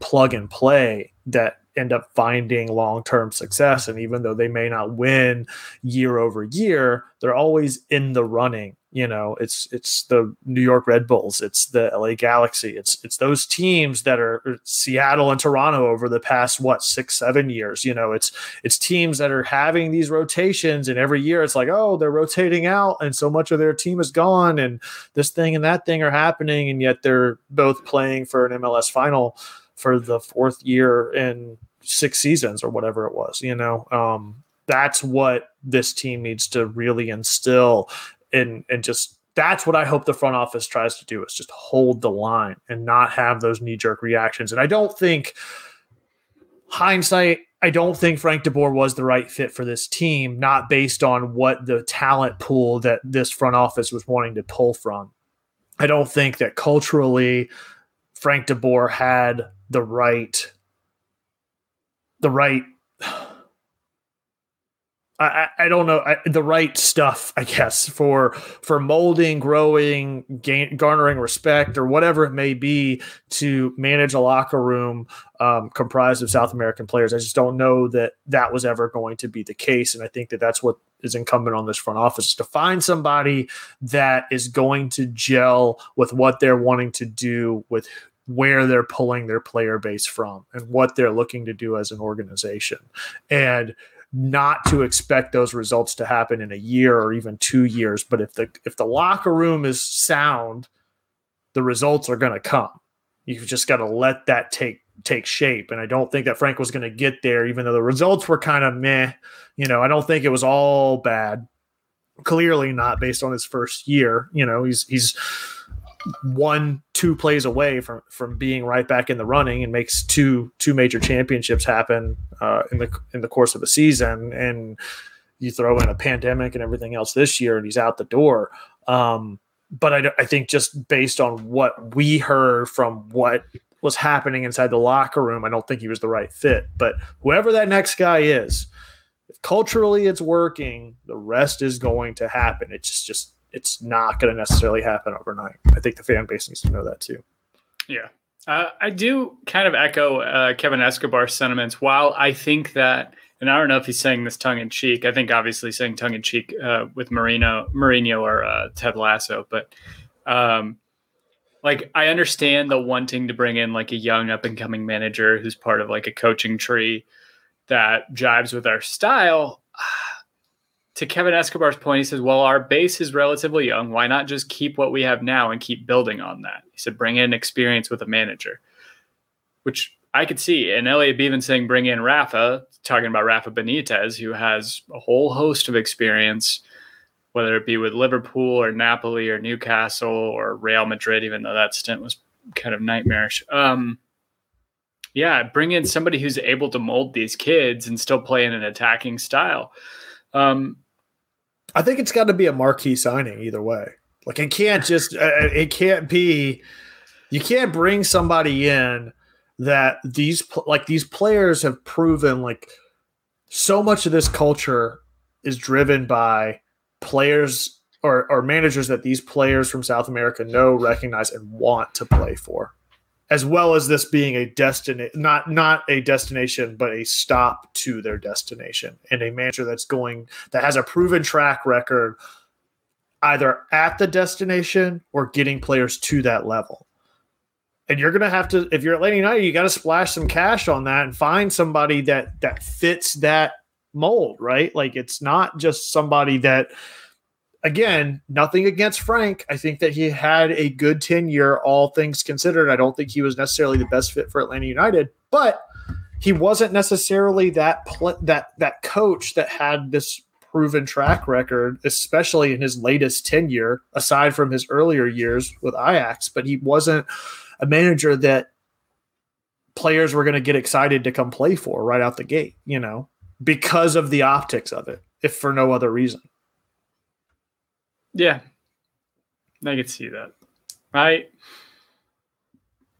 [SPEAKER 3] plug and play that end up finding long-term success. And even though they may not win year over year they're always in the running you know? It's it's the New York Red Bulls it's the LA Galaxy it's it's those teams that are uh, Seattle and Toronto over the past what 6 7 years you know? It's it's teams that are having these rotations and every year it's like oh they're rotating out and so much of their team is gone and this thing and that thing are happening and yet they're both playing for an MLS final for the fourth year in six seasons or whatever it was you know um that's what this team needs to really instill and and just that's what I hope the front office tries to do is just hold the line and not have those knee jerk reactions. And I don't think hindsight, I don't think Frank de Boer was the right fit for this team, not based on what the talent pool that this front office was wanting to pull from. I don't think that culturally Frank de Boer had the right the right I, I- don't know I, the right stuff, I guess, for for molding, growing, gain, garnering respect, or whatever it may be to manage a locker room um, comprised of South American players. I just don't know that that was ever going to be the case, and I think that that's what is incumbent on this front office to find somebody that is going to gel with what they're wanting to do with where they're pulling their player base from and what they're looking to do as an organization and not to expect those results to happen in a year or even two years but if the if the locker room is sound the results are going to come you've just got to let that take take shape. And I don't think that Frank was going to get there, even though the results were kind of meh. You know, I don't think it was all bad. Clearly not based on his first year. You know, he's he's one two plays away from from being right back in the running and makes two two major championships happen uh, in the in the course of a season. And you throw in a pandemic and everything else this year and he's out the door. Um, but I, I think just based on what we heard from what was happening inside the locker room i don't think he was the right fit. But whoever that next guy is if culturally it's working the rest is going to happen. It's just just it's not going to necessarily happen overnight. I think the fan base needs to know that too.
[SPEAKER 1] Yeah. Uh, I do kind of echo uh, Kevin Escobar's sentiments. While I think that, and I don't know if he's saying this tongue in cheek. I think obviously saying tongue in cheek uh, with Marino, Mourinho, or uh, Ted Lasso, but um, like I understand the wanting to bring in like a young up and coming manager who's part of like a coaching tree that jives with our style to Kevin Escobar's point, he says, Well, our base is relatively young. Why not just keep what we have now and keep building on that? He said, Bring in experience with a manager, which I could see. And Elliot Bevan saying, Bring in Rafa, talking about Rafa Benitez, who has a whole host of experience, whether it be with Liverpool or Napoli or Newcastle or Real Madrid, even though that stint was kind of nightmarish. Um, yeah, bring in somebody who's able to mold these kids and still play in an attacking style. Um,
[SPEAKER 3] I think it's got to be a marquee signing either way. Like it can't just uh, it can't be you can't bring somebody in that these like these players have proven like so much of this culture is driven by players or, or managers that these players from South America know, recognize, and want to play for, as well as this being a destination, not not a destination, but a stop to their destination, and a manager that's going that has a proven track record, either at the destination or getting players to that level. And you're gonna have to, if you're Atlanta United, you got to splash some cash on that and find somebody that that fits that mold, right? Like it's not just somebody that again, nothing against Frank. I think that he had a good tenure, all things considered. I don't think he was necessarily the best fit for Atlanta United, but he wasn't necessarily that pl- that that coach that had this proven track record, especially in his latest tenure, aside from his earlier years with Ajax. But he wasn't a manager that players were going to get excited to come play for right out the gate, you know, because of the optics of it, if for no other reason.
[SPEAKER 1] Yeah, I could see that. I,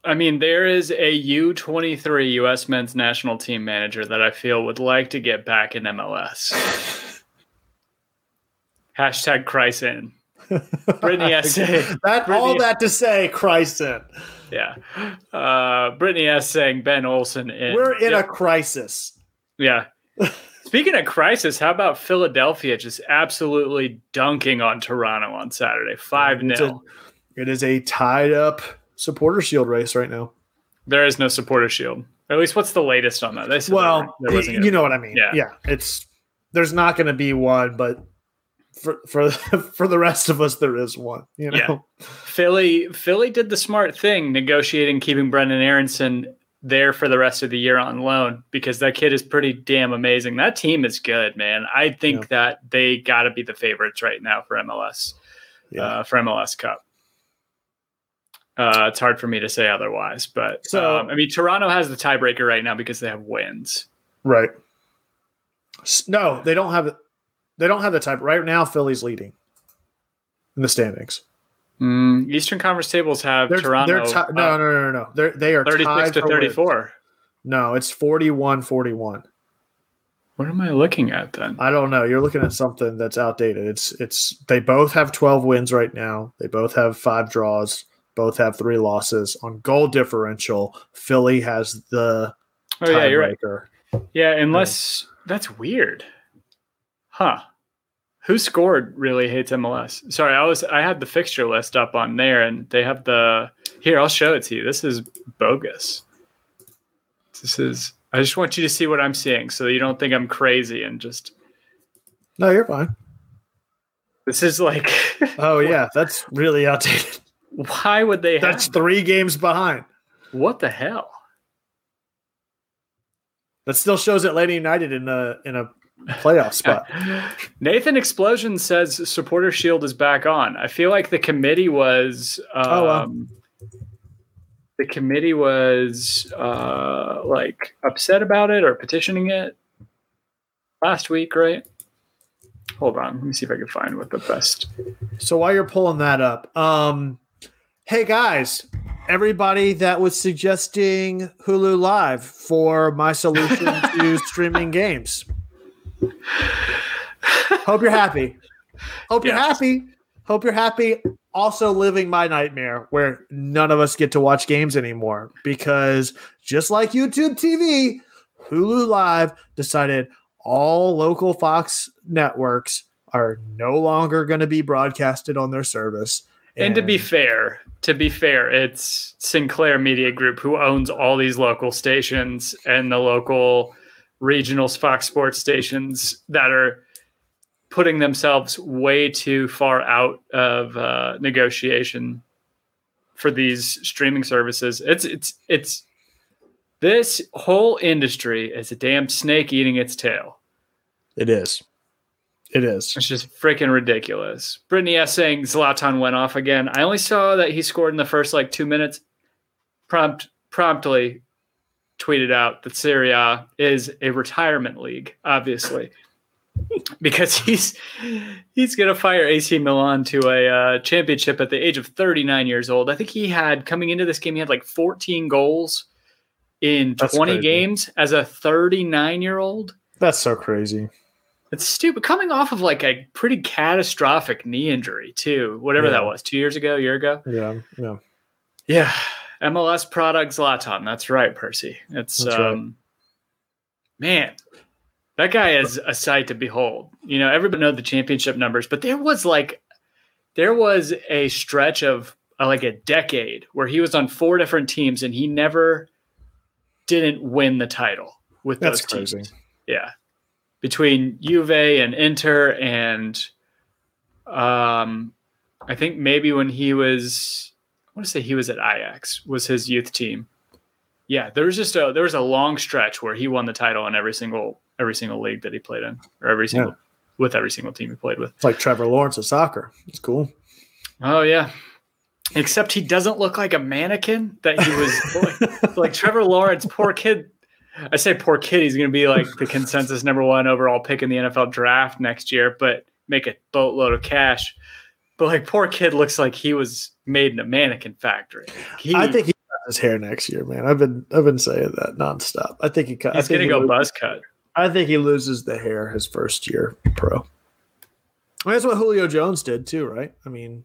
[SPEAKER 1] I mean, there is a U twenty three U.S. men's national team manager that I feel would like to get back in MLS. <laughs> Hashtag Kreis in. Brittany <laughs> essay.
[SPEAKER 3] that all that to say, Kreis.
[SPEAKER 1] Yeah. Uh, Brittany S saying Ben Olsen in.
[SPEAKER 3] We're in a crisis.
[SPEAKER 1] Yeah. <laughs> Speaking of crisis, how about Philadelphia just absolutely dunking on Toronto on Saturday? 5
[SPEAKER 3] It's
[SPEAKER 1] 0.
[SPEAKER 3] a- It is a tied up supporter shield race right now.
[SPEAKER 1] There is no supporter shield. At least, what's the latest on that? They
[SPEAKER 3] Well,
[SPEAKER 1] there
[SPEAKER 3] you know what I mean.
[SPEAKER 1] Yeah.
[SPEAKER 3] yeah. It's there's not going to be one, but for for <laughs> for the rest of us, there is one. You know,
[SPEAKER 1] Yeah. Philly. Philly did the smart thing, negotiating keeping Brenden Aronson there for the rest of the year on loan because that kid is pretty damn amazing. That team is good, man. I think
[SPEAKER 3] Yeah.
[SPEAKER 1] that they got to be the favorites right now for MLS.
[SPEAKER 3] Yeah.
[SPEAKER 1] uh, for MLS Cup. Uh, it's hard for me to say otherwise, but
[SPEAKER 3] So-
[SPEAKER 1] um, I mean, Toronto has the tiebreaker right now because they have wins.
[SPEAKER 3] right. No, they don't have. They don't have the type right now. Philly's leading in the standings.
[SPEAKER 1] Mm, Eastern Conference tables have
[SPEAKER 3] They're,
[SPEAKER 1] Toronto
[SPEAKER 3] they're ti- no, no, no, no, no. They're they are
[SPEAKER 1] 36
[SPEAKER 3] tied
[SPEAKER 1] to
[SPEAKER 3] for wins.
[SPEAKER 1] 34.
[SPEAKER 3] No, it's 41-41.
[SPEAKER 1] What am I looking at then?
[SPEAKER 3] I don't know. You're looking at something that's outdated. It's it's they both have 12 wins right now. They both have five draws. Both have three losses on goal differential. Philly has the
[SPEAKER 1] oh yeah, you're right. Yeah, unless that's weird, huh? WhoScored really hates MLS. Sorry, I was I had the fixture list up on there, and they have the here. I'll show it to you. This is bogus. This is. I just want you to see what I'm seeing, so you don't think I'm crazy and just.
[SPEAKER 3] No, you're fine.
[SPEAKER 1] This is like, <laughs>
[SPEAKER 3] Oh yeah, that's really outdated.
[SPEAKER 1] why would they
[SPEAKER 3] That's three games behind.
[SPEAKER 1] What the hell?
[SPEAKER 3] That still shows Atlanta United in a in a playoff <laughs> spot.
[SPEAKER 1] Nathan Explosion says supporter shield is back on. I feel like the committee was um,
[SPEAKER 3] Oh, wow.
[SPEAKER 1] the committee was uh, like upset about it or petitioning it last week, right? Hold on, let me see if I can find what the best.
[SPEAKER 3] So while you're pulling that up, um, hey guys, everybody that was suggesting Hulu Live for my solution <laughs> to streaming games. Hope you're happy. Hope you're happy. Hope you're happy. Also living my nightmare where none of us get to watch games anymore because just like YouTube TV, Hulu Live decided all local Fox networks are no longer going to be broadcasted on their service.
[SPEAKER 1] And to be fair, to be fair, it's Sinclair Media Group who owns all these local stations and the local regional Fox Sports stations that are putting themselves way too far out of uh, negotiation for these streaming services. It's it's it's this whole industry is a damn snake eating its tail.
[SPEAKER 3] it is. It is.
[SPEAKER 1] It's just freaking ridiculous. Brittany S saying Zlatan went off again. I only saw that he scored in the first like two minutes. Prompt promptly tweeted out that Serie A is a retirement league, obviously, <laughs> because he's he's gonna fire AC Milan to a uh, championship at the age of 39 years old. I think he had coming into this game, he had like 14 goals in
[SPEAKER 3] That's
[SPEAKER 1] 20
[SPEAKER 3] crazy.
[SPEAKER 1] games as a 39 year old.
[SPEAKER 3] That's so crazy.
[SPEAKER 1] It's stupid. Coming off of like a pretty catastrophic knee injury, too. Whatever
[SPEAKER 3] Yeah.
[SPEAKER 1] that was, two years ago, a year ago.
[SPEAKER 3] Yeah. Yeah.
[SPEAKER 1] Yeah. MLS product Zlatan. That's right, Percy. It's
[SPEAKER 3] That's right.
[SPEAKER 1] um man, that guy is a sight to behold. You know, everybody know the championship numbers, but there was like there was a stretch of uh, like a decade where he was on four different teams and he never didn't win the title with
[SPEAKER 3] That's
[SPEAKER 1] those teams.
[SPEAKER 3] crazy.
[SPEAKER 1] Yeah. Between Juve and Inter and um I think maybe when he was want to say he was at Ajax was his youth team. Yeah, there was just a there was a long stretch where he won the title in every single every single league that he played in or every single with every single team he played with.
[SPEAKER 3] It's like Trevor Lawrence of soccer. It's cool.
[SPEAKER 1] Oh yeah. Except he doesn't look like a mannequin that he was <laughs> like, like Trevor Lawrence, poor kid. I say poor kid, he's gonna be like the consensus number one overall pick in the NFL draft next year, but make a boatload of cash. But like poor kid looks like he was made in a mannequin factory. He,
[SPEAKER 3] I think he got his hair next year, man. I've been I've been saying that nonstop. I think he. cut- I
[SPEAKER 1] he's gonna
[SPEAKER 3] he
[SPEAKER 1] go
[SPEAKER 3] lo-
[SPEAKER 1] buzz cut.
[SPEAKER 3] I think he loses the hair his first year pro. I mean, that's what Julio Jones did too, right? I mean,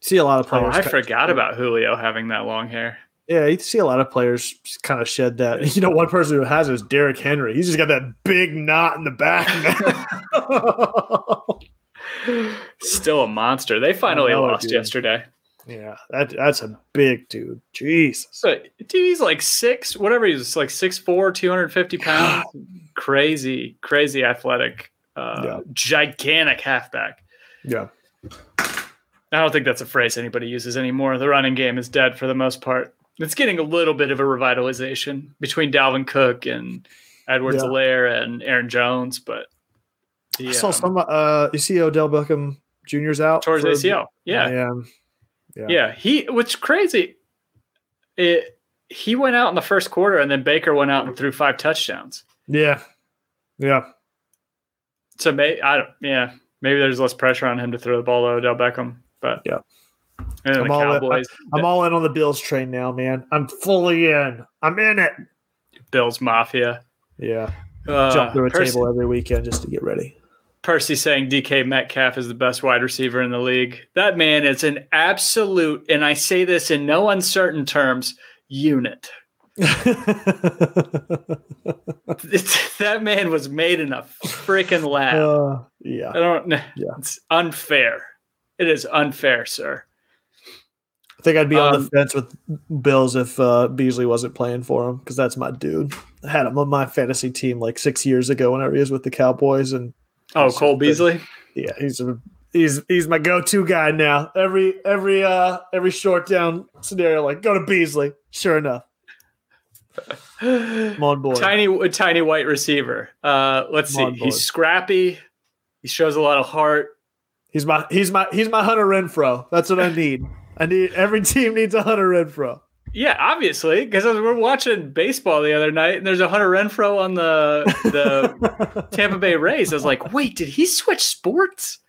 [SPEAKER 3] see a lot of
[SPEAKER 1] Oh,
[SPEAKER 3] players.
[SPEAKER 1] I
[SPEAKER 3] cut-
[SPEAKER 1] forgot about Julio having that long hair.
[SPEAKER 3] Yeah, you see a lot of players kind of shed that. <laughs> You know, one person who has it is Derrick Henry. He's just got that big knot in the back. <laughs>
[SPEAKER 1] Still a monster. They finally
[SPEAKER 3] know,
[SPEAKER 1] lost
[SPEAKER 3] dude.
[SPEAKER 1] yesterday.
[SPEAKER 3] yeah, that that's a big dude. Jesus.
[SPEAKER 1] So, dude, he's like six, whatever he's like six four, 250 <gasps> pounds. crazy, crazy athletic, uh,
[SPEAKER 3] Yeah.
[SPEAKER 1] gigantic halfback.
[SPEAKER 3] Yeah.
[SPEAKER 1] I don't think that's a phrase anybody uses anymore. The running game is dead for the most part. It's getting a little bit of a revitalization between Dalvin Cook and Edwards
[SPEAKER 3] Yeah.
[SPEAKER 1] Alaire and Aaron Jones, but the,
[SPEAKER 3] I saw some. Uh, you see Odell Beckham Jr.'s out
[SPEAKER 1] towards
[SPEAKER 3] for-
[SPEAKER 1] ACL. Yeah.
[SPEAKER 3] yeah, yeah.
[SPEAKER 1] Yeah, he what's crazy. It he went out in the first quarter and then Baker went out and threw five touchdowns.
[SPEAKER 3] yeah, yeah.
[SPEAKER 1] So may I don't yeah, maybe there's less pressure on him to throw the ball to Odell Beckham, but
[SPEAKER 3] Yeah.
[SPEAKER 1] And
[SPEAKER 3] I'm all in-
[SPEAKER 1] Cowboys,
[SPEAKER 3] I'm all in on the Bills train now, man. I'm fully in. I'm in it.
[SPEAKER 1] Bills Mafia.
[SPEAKER 3] Yeah,
[SPEAKER 1] Uh,
[SPEAKER 3] jump through a
[SPEAKER 1] Percy,
[SPEAKER 3] table every weekend just to get ready.
[SPEAKER 1] Percy saying DK Metcalf is the best wide receiver in the league. That man is an absolute, and I say this in no uncertain terms, unit. <laughs> That man was made in a freaking lab. <laughs>
[SPEAKER 3] Uh, yeah,
[SPEAKER 1] I don't know.
[SPEAKER 3] Yeah.
[SPEAKER 1] It's unfair. It is unfair, sir.
[SPEAKER 3] I think I'd be on
[SPEAKER 1] Um,
[SPEAKER 3] the fence with Bills if uh, Beasley wasn't playing for him because that's my dude. I had him on my fantasy team like six years ago whenever he was with the Cowboys, and
[SPEAKER 1] Oh,
[SPEAKER 3] He's
[SPEAKER 1] Cole
[SPEAKER 3] so good.
[SPEAKER 1] Beasley.
[SPEAKER 3] yeah, he's a, he's he's my go-to guy now. Every every uh every short down scenario, like go to Beasley. Sure enough, <laughs> I'm on board.
[SPEAKER 1] tiny, tiny white receiver. Uh, let's
[SPEAKER 3] I'm
[SPEAKER 1] see. He's scrappy. He shows a lot of heart.
[SPEAKER 3] He's my he's my he's my Hunter Renfrow. That's what I need. I need every team needs a Hunter Renfrow.
[SPEAKER 1] Yeah, obviously, because we're watching baseball the other night, and there's a Hunter Renfroe on the the <laughs> Tampa Bay Rays. I was like, wait, did he switch sports?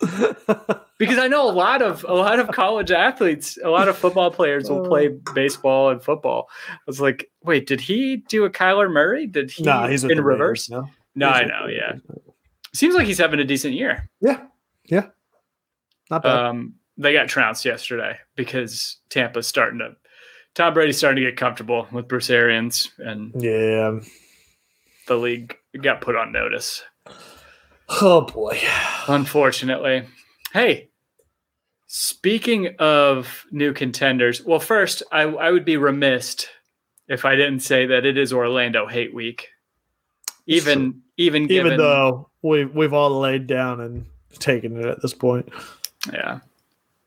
[SPEAKER 1] Because I know a lot of a lot of college athletes, a lot of football players will play <laughs> baseball and football. I was like, wait, did he do a Kyler Murray? Did he
[SPEAKER 3] nah, he's
[SPEAKER 1] in reverse?
[SPEAKER 3] Raiders,
[SPEAKER 1] No,
[SPEAKER 3] He's
[SPEAKER 1] I know. Yeah, seems like he's having a decent year.
[SPEAKER 3] yeah, yeah. Not bad.
[SPEAKER 1] Um, they got trounced yesterday because Tampa's starting to. Tom Brady's starting to get comfortable with Bruce Arians, and
[SPEAKER 3] yeah.
[SPEAKER 1] the league got put on notice.
[SPEAKER 3] Oh boy.
[SPEAKER 1] Unfortunately. Hey, speaking of new contenders, well, first, I, I would be remiss if I didn't say that it is Orlando Hate Week. Even even given,
[SPEAKER 3] Even though we've we've all laid down and taken it at this point.
[SPEAKER 1] yeah.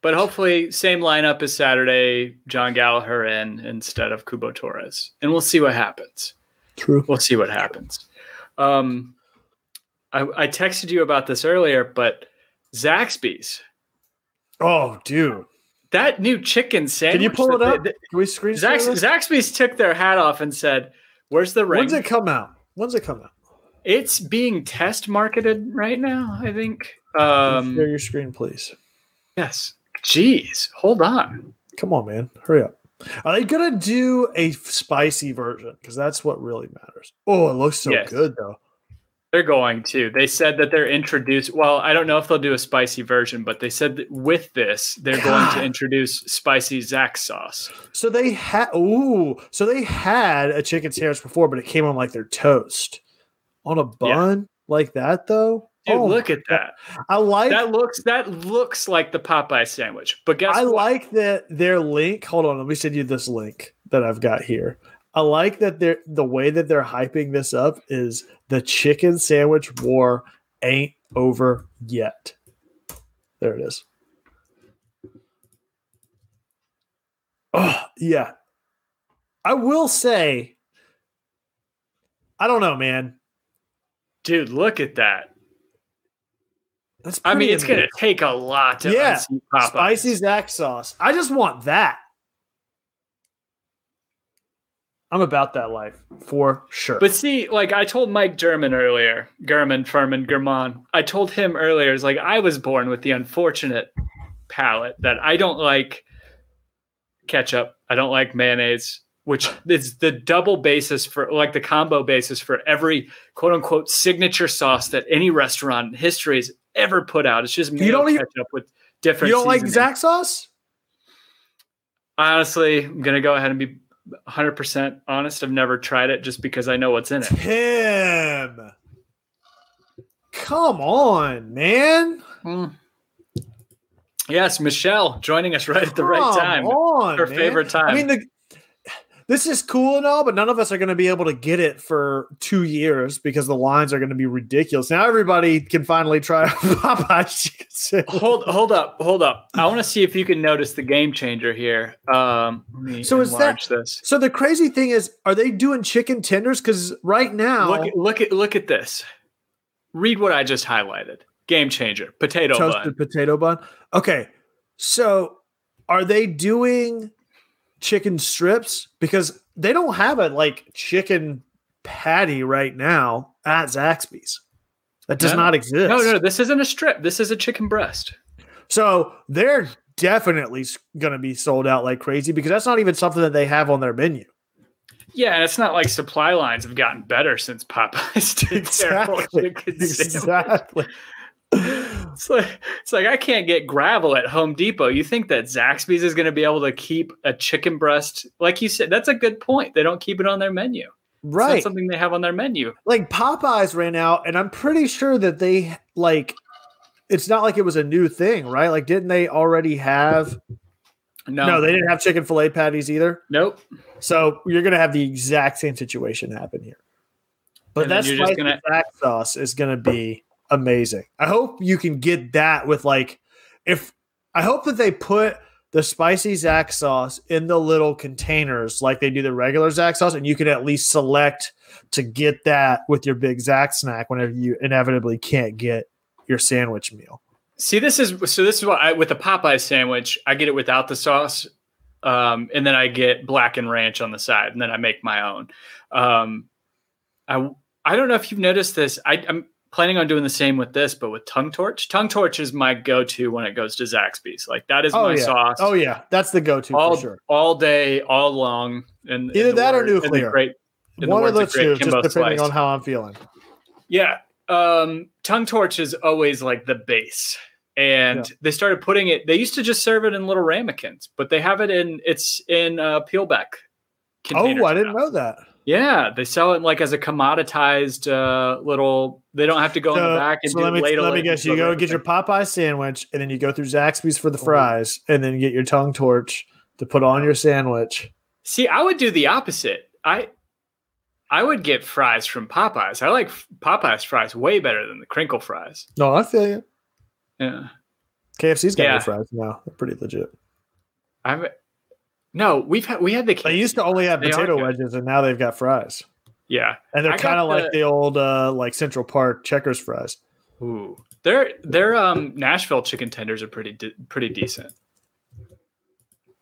[SPEAKER 1] But hopefully, same lineup as Saturday, Jon Gallagher in instead of Cubo Torres, and we'll see what happens.
[SPEAKER 3] True.
[SPEAKER 1] We'll see what happens. Um, I, I texted you about this earlier, but Zaxby's
[SPEAKER 3] Oh, dude.
[SPEAKER 1] that new chicken sandwich.
[SPEAKER 3] Can you pull it up?
[SPEAKER 1] they-
[SPEAKER 3] Can we screen
[SPEAKER 1] Zax. Zaxby's took their hat off and said, "Where's the ring?"
[SPEAKER 3] When's it come out? When's it come out?
[SPEAKER 1] it's being test marketed right now. I think. Um,
[SPEAKER 3] share your screen, please.
[SPEAKER 1] yes. Jeez, hold on.
[SPEAKER 3] Come on, man. Hurry up. Are they gonna do a spicy version? Because that's what really matters. Oh, it looks so
[SPEAKER 1] Yes.
[SPEAKER 3] good though.
[SPEAKER 1] They're going to. They said that they're introduced. Well, I don't know if they'll do a spicy version, but they said that with this, they're going to <sighs> introduce spicy Zax sauce.
[SPEAKER 3] So they had ooh, so they had a chicken sandwich before, but it came on like their toast. On a bun like that though.
[SPEAKER 1] Dude,
[SPEAKER 3] Oh
[SPEAKER 1] look at that.
[SPEAKER 3] I like
[SPEAKER 1] That looks that looks like the Popeye sandwich. But guess
[SPEAKER 3] I
[SPEAKER 1] what?
[SPEAKER 3] like that their link. Hold on, let me send you this link that I've got here. I like that they're the way that they're hyping this up is the chicken sandwich war ain't over yet. There it is. Oh, yeah. I will say, I don't know, man.
[SPEAKER 1] Dude, look at that.
[SPEAKER 3] That's
[SPEAKER 1] I mean, it's going to take a lot to
[SPEAKER 3] Yeah. spicy Zax sauce. I just want that. I'm about that life for sure.
[SPEAKER 1] But see, like I told Mike German earlier, German, Furman, German, I told him earlier, it's like I was born with the unfortunate palate that I don't like ketchup. I don't like mayonnaise, which is the double basis for like the combo basis for every quote unquote signature sauce that any restaurant in history has ever put out. It's just mayo
[SPEAKER 3] don't even-
[SPEAKER 1] ketchup with different
[SPEAKER 3] you don't like
[SPEAKER 1] Zach
[SPEAKER 3] Zax sauce?
[SPEAKER 1] Honestly, I'm gonna go ahead and be 100% honest. I've never tried it just because I know what's in it.
[SPEAKER 3] Tim. Come on, man.
[SPEAKER 1] Mm. Yes, Michelle joining us right at the right time.
[SPEAKER 3] On,
[SPEAKER 1] Her
[SPEAKER 3] man.
[SPEAKER 1] favorite time.
[SPEAKER 3] I mean, the, this is cool and all, but none of us are going to be able to get it for two years because the lines are going to be ridiculous. Now everybody can finally try <laughs> Popeye's chicken sandwich.
[SPEAKER 1] hold hold up, hold up. I want to see if you can notice the game changer here. Um,
[SPEAKER 3] So is that-
[SPEAKER 1] this?
[SPEAKER 3] So the crazy thing is, are they doing chicken tenders? Because right now,
[SPEAKER 1] Look look at look at this. Read what I just highlighted. Game changer. Potato
[SPEAKER 3] toasted
[SPEAKER 1] bun.
[SPEAKER 3] potato bun. Okay, so are they doing chicken strips? Because they don't have a like chicken patty right now at Zaxby's. That does
[SPEAKER 1] No.
[SPEAKER 3] not exist.
[SPEAKER 1] No, no, this isn't a strip. This is a chicken breast.
[SPEAKER 3] So they're definitely going to be sold out like crazy because that's not even something that they have on their menu.
[SPEAKER 1] Yeah, and it's not like supply lines have gotten better since Popeyes <laughs> did
[SPEAKER 3] Exactly. Exactly. <laughs>
[SPEAKER 1] It's like, it's like I can't get gravel at Home Depot. You think that Zaxby's is going to be able to keep a chicken breast? Like you said, that's a good point. They don't keep it on their menu. It's not
[SPEAKER 3] right.
[SPEAKER 1] something they have on their menu.
[SPEAKER 3] like Popeyes ran out, and I'm pretty sure that they like. It's not like it was a new thing, right? Like, didn't they already have?
[SPEAKER 1] No,
[SPEAKER 3] No, they didn't have chicken fillet patties either.
[SPEAKER 1] nope.
[SPEAKER 3] So you're gonna have the exact same situation happen here. But
[SPEAKER 1] And
[SPEAKER 3] that's
[SPEAKER 1] just gonna-
[SPEAKER 3] Zax sauce is gonna be amazing. I hope you can get that with like if I hope that they put the spicy Zax sauce in the little containers like they do the regular Zax sauce, and you can at least select to get that with your big Zax snack whenever you inevitably can't get your sandwich meal.
[SPEAKER 1] See, this is so. This is what I with the Popeye sandwich. I get it without the sauce, um, and then I get black and ranch on the side, and then I make my own. Um, I I don't know if you've noticed this. I, I'm planning on doing the same with this, but with tongue torch. Tongue torch is my go-to when it goes to Zaxby's. Like that is my
[SPEAKER 3] yeah.
[SPEAKER 1] sauce.
[SPEAKER 3] Oh yeah, that's the go-to
[SPEAKER 1] all
[SPEAKER 3] for sure.
[SPEAKER 1] all day, all long. And
[SPEAKER 3] Either that or nuclear.
[SPEAKER 1] Great,
[SPEAKER 3] One of those two, just depending
[SPEAKER 1] Slice.
[SPEAKER 3] on how I'm feeling.
[SPEAKER 1] Yeah. Um, tongue torch is always like the base. And
[SPEAKER 3] Yeah.
[SPEAKER 1] they started putting it, they used to just serve it in little ramekins, but they have it in, it's in uh, Peelback.
[SPEAKER 3] Oh, I didn't
[SPEAKER 1] now.
[SPEAKER 3] know that.
[SPEAKER 1] Yeah. They sell it like as a commoditized uh, little, they don't have to go in the back and
[SPEAKER 3] so
[SPEAKER 1] do
[SPEAKER 3] let me
[SPEAKER 1] ladle
[SPEAKER 3] let me guess. You go get your. Popeye sandwich, and then you go through Zaxby's for the
[SPEAKER 1] Oh.
[SPEAKER 3] fries, and then you get your tongue torch to put on your sandwich.
[SPEAKER 1] See, I would do the opposite. I, I would get fries from Popeyes. I like Popeyes fries way better than the crinkle fries.
[SPEAKER 3] No, I feel you.
[SPEAKER 1] Yeah.
[SPEAKER 3] KFC's got
[SPEAKER 1] Yeah.
[SPEAKER 3] their fries now. They're pretty legit.
[SPEAKER 1] I've, no, we've had, we had the,
[SPEAKER 3] They used to only have
[SPEAKER 1] They
[SPEAKER 3] potato wedges, and now they've got fries.
[SPEAKER 1] yeah.
[SPEAKER 3] And they're kind of like
[SPEAKER 1] the-
[SPEAKER 3] the old uh like Central Park Checkers fries.
[SPEAKER 1] Ooh, their their um Nashville chicken tenders are pretty de- pretty decent.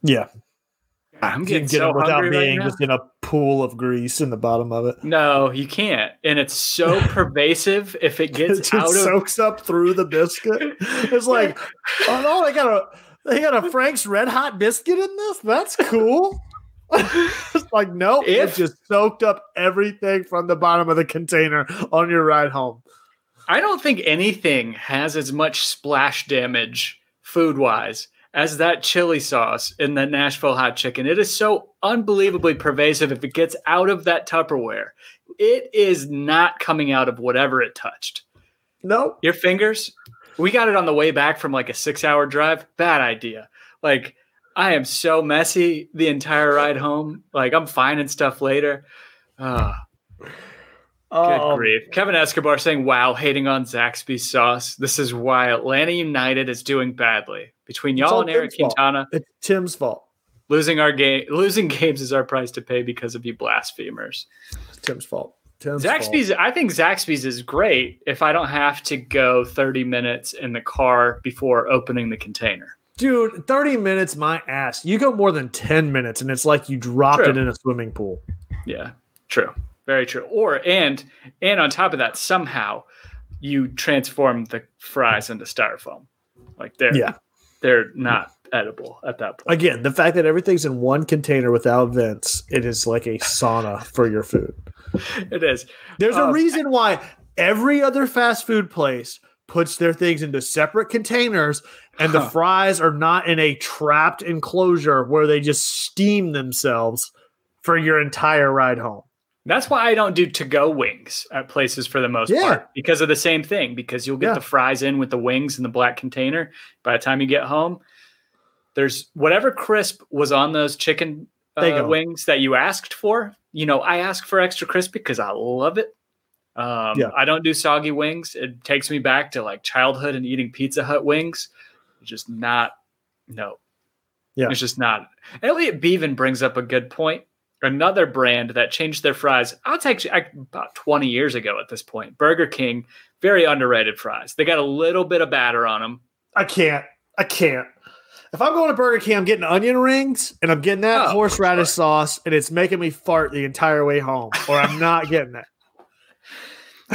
[SPEAKER 3] Yeah,
[SPEAKER 1] I'm
[SPEAKER 3] you can
[SPEAKER 1] getting
[SPEAKER 3] get
[SPEAKER 1] so
[SPEAKER 3] them without
[SPEAKER 1] hungry right
[SPEAKER 3] being
[SPEAKER 1] now.
[SPEAKER 3] just in a pool of grease in the bottom of it.
[SPEAKER 1] No, you can't, and it's so <laughs> pervasive. If it
[SPEAKER 3] It
[SPEAKER 1] gets
[SPEAKER 3] just
[SPEAKER 1] out of
[SPEAKER 3] soaks up through the biscuit. <laughs> It's like, oh no, I got a they got a Frank's Red Hot biscuit in this. That's cool. <laughs> it's like nope,
[SPEAKER 1] If-
[SPEAKER 3] it just soaked up everything from the bottom of the container on your ride home.
[SPEAKER 1] I don't think anything has as much splash damage food wise as that chili sauce in the Nashville hot chicken. It is so unbelievably pervasive. If it gets out of that Tupperware, it is not coming out of whatever it touched.
[SPEAKER 3] Nope.
[SPEAKER 1] Your fingers? We got it on the way back from like a six hour drive. Bad idea. Like, I am so messy the entire ride home. Like, I'm finding stuff later. Ah, good
[SPEAKER 3] Um,
[SPEAKER 1] grief. Kevin Escobar saying, wow, hating on Zaxby's sauce. This is why Atlanta United is doing badly. Between y'all and Eric
[SPEAKER 3] Tim's fault.
[SPEAKER 1] Quintana,
[SPEAKER 3] It's Tim's fault.
[SPEAKER 1] losing our game, losing <laughs> games is our price to pay because of you blasphemers.
[SPEAKER 3] It's Tim's fault. Tim's fault.
[SPEAKER 1] Zaxby's, I think Zaxby's is great if I don't have to go 30 minutes in the car before opening the container.
[SPEAKER 3] Dude, 30 minutes, my ass. You go more than 10 minutes and it's like you dropped
[SPEAKER 1] True.
[SPEAKER 3] it in a swimming pool.
[SPEAKER 1] Yeah, true. Very true. Or and and on top of that, somehow you transform the fries into styrofoam. Like they're
[SPEAKER 3] Yeah.
[SPEAKER 1] they're not edible at that point.
[SPEAKER 3] Again, the fact that everything's in one container without vents, it is like a sauna for your food. <laughs>
[SPEAKER 1] It is.
[SPEAKER 3] There's a
[SPEAKER 1] Um,
[SPEAKER 3] reason why every other fast food place puts their things into separate containers and the fries are not in a trapped enclosure where they just steam themselves for your entire ride home.
[SPEAKER 1] That's why I don't do to-go wings at places for the most
[SPEAKER 3] Yeah.
[SPEAKER 1] part because of the same thing. Because you'll get
[SPEAKER 3] Yeah.
[SPEAKER 1] the fries in with the wings in the black container. By the time you get home, there's whatever crisp was on those chicken uh, wings that you asked for. You know, I ask for extra crispy because I love it. Um,
[SPEAKER 3] Yeah.
[SPEAKER 1] I don't do soggy wings. It takes me back to like childhood and eating Pizza Hut wings. It's just not, no.
[SPEAKER 3] Yeah.
[SPEAKER 1] It's just not. Elliot Beaven brings up a good point. Another brand that changed their fries. I'll take I, about 20 years ago at this point. Burger King, very underrated fries. They got a little bit of batter on them.
[SPEAKER 3] I can't. I can't. If I'm going to Burger King, I'm getting onion rings and I'm getting that
[SPEAKER 1] Oh,
[SPEAKER 3] horseradish sauce and it's making me fart the entire way home, or I'm not <laughs> getting that.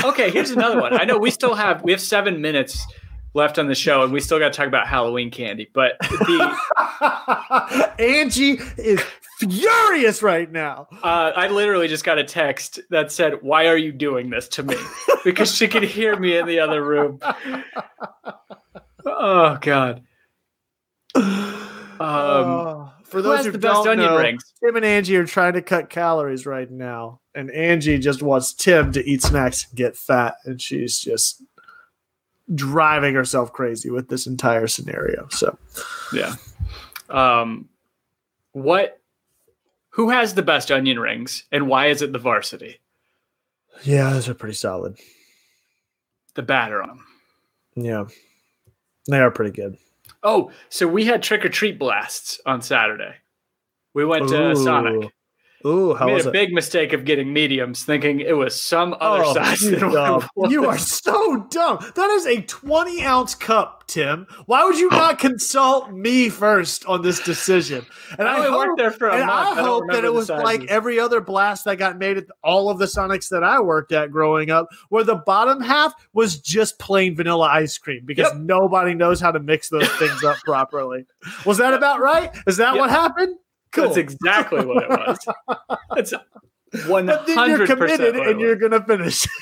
[SPEAKER 1] Okay, here's another one. I know we still have we have seven minutes left on the show, and we still got to talk about Halloween candy. But the <laughs>
[SPEAKER 3] Angie is furious right now.
[SPEAKER 1] uh, I literally just got a text that said, "Why are you doing this to me?" Because she could hear me in the other room. <laughs> Oh God. Um,
[SPEAKER 3] Uh, for
[SPEAKER 1] who
[SPEAKER 3] those
[SPEAKER 1] has
[SPEAKER 3] who
[SPEAKER 1] the best
[SPEAKER 3] don't
[SPEAKER 1] onion
[SPEAKER 3] know,
[SPEAKER 1] rings?
[SPEAKER 3] Tim and Angie are trying to cut calories right now, and Angie just wants Tim to eat snacks and get fat, and she's just driving herself crazy with this entire scenario. So
[SPEAKER 1] Yeah. Um, what? Who has the best onion rings, and why is it the varsity?
[SPEAKER 3] yeah, those are pretty solid.
[SPEAKER 1] The batter on them.
[SPEAKER 3] Yeah, they are pretty good.
[SPEAKER 1] Oh, so we had trick or treat blasts on Saturday. We went to Sonic.
[SPEAKER 3] Ooh, how
[SPEAKER 1] made
[SPEAKER 3] was
[SPEAKER 1] a
[SPEAKER 3] it?
[SPEAKER 1] big mistake of getting mediums, thinking it was some other
[SPEAKER 3] Oh,
[SPEAKER 1] size
[SPEAKER 3] you,
[SPEAKER 1] than what it was.
[SPEAKER 3] you are so dumb. That is a 20 ounce cup, Tim. Why would you not consult me first on this decision? And
[SPEAKER 1] I
[SPEAKER 3] I, hope,
[SPEAKER 1] worked there for a
[SPEAKER 3] and
[SPEAKER 1] month.
[SPEAKER 3] I
[SPEAKER 1] I
[SPEAKER 3] hope that it was like every other blast that got made at all of the Sonics that I worked at growing up, where the bottom half was just plain vanilla ice cream because
[SPEAKER 1] Yep.
[SPEAKER 3] nobody knows how to mix those things up properly. Was that about right? Is that
[SPEAKER 1] Yep.
[SPEAKER 3] what happened? Cool.
[SPEAKER 1] That's exactly what it was. <laughs> That's one
[SPEAKER 3] but then you're
[SPEAKER 1] hundred
[SPEAKER 3] committed
[SPEAKER 1] percent.
[SPEAKER 3] and you're gonna finish. <laughs>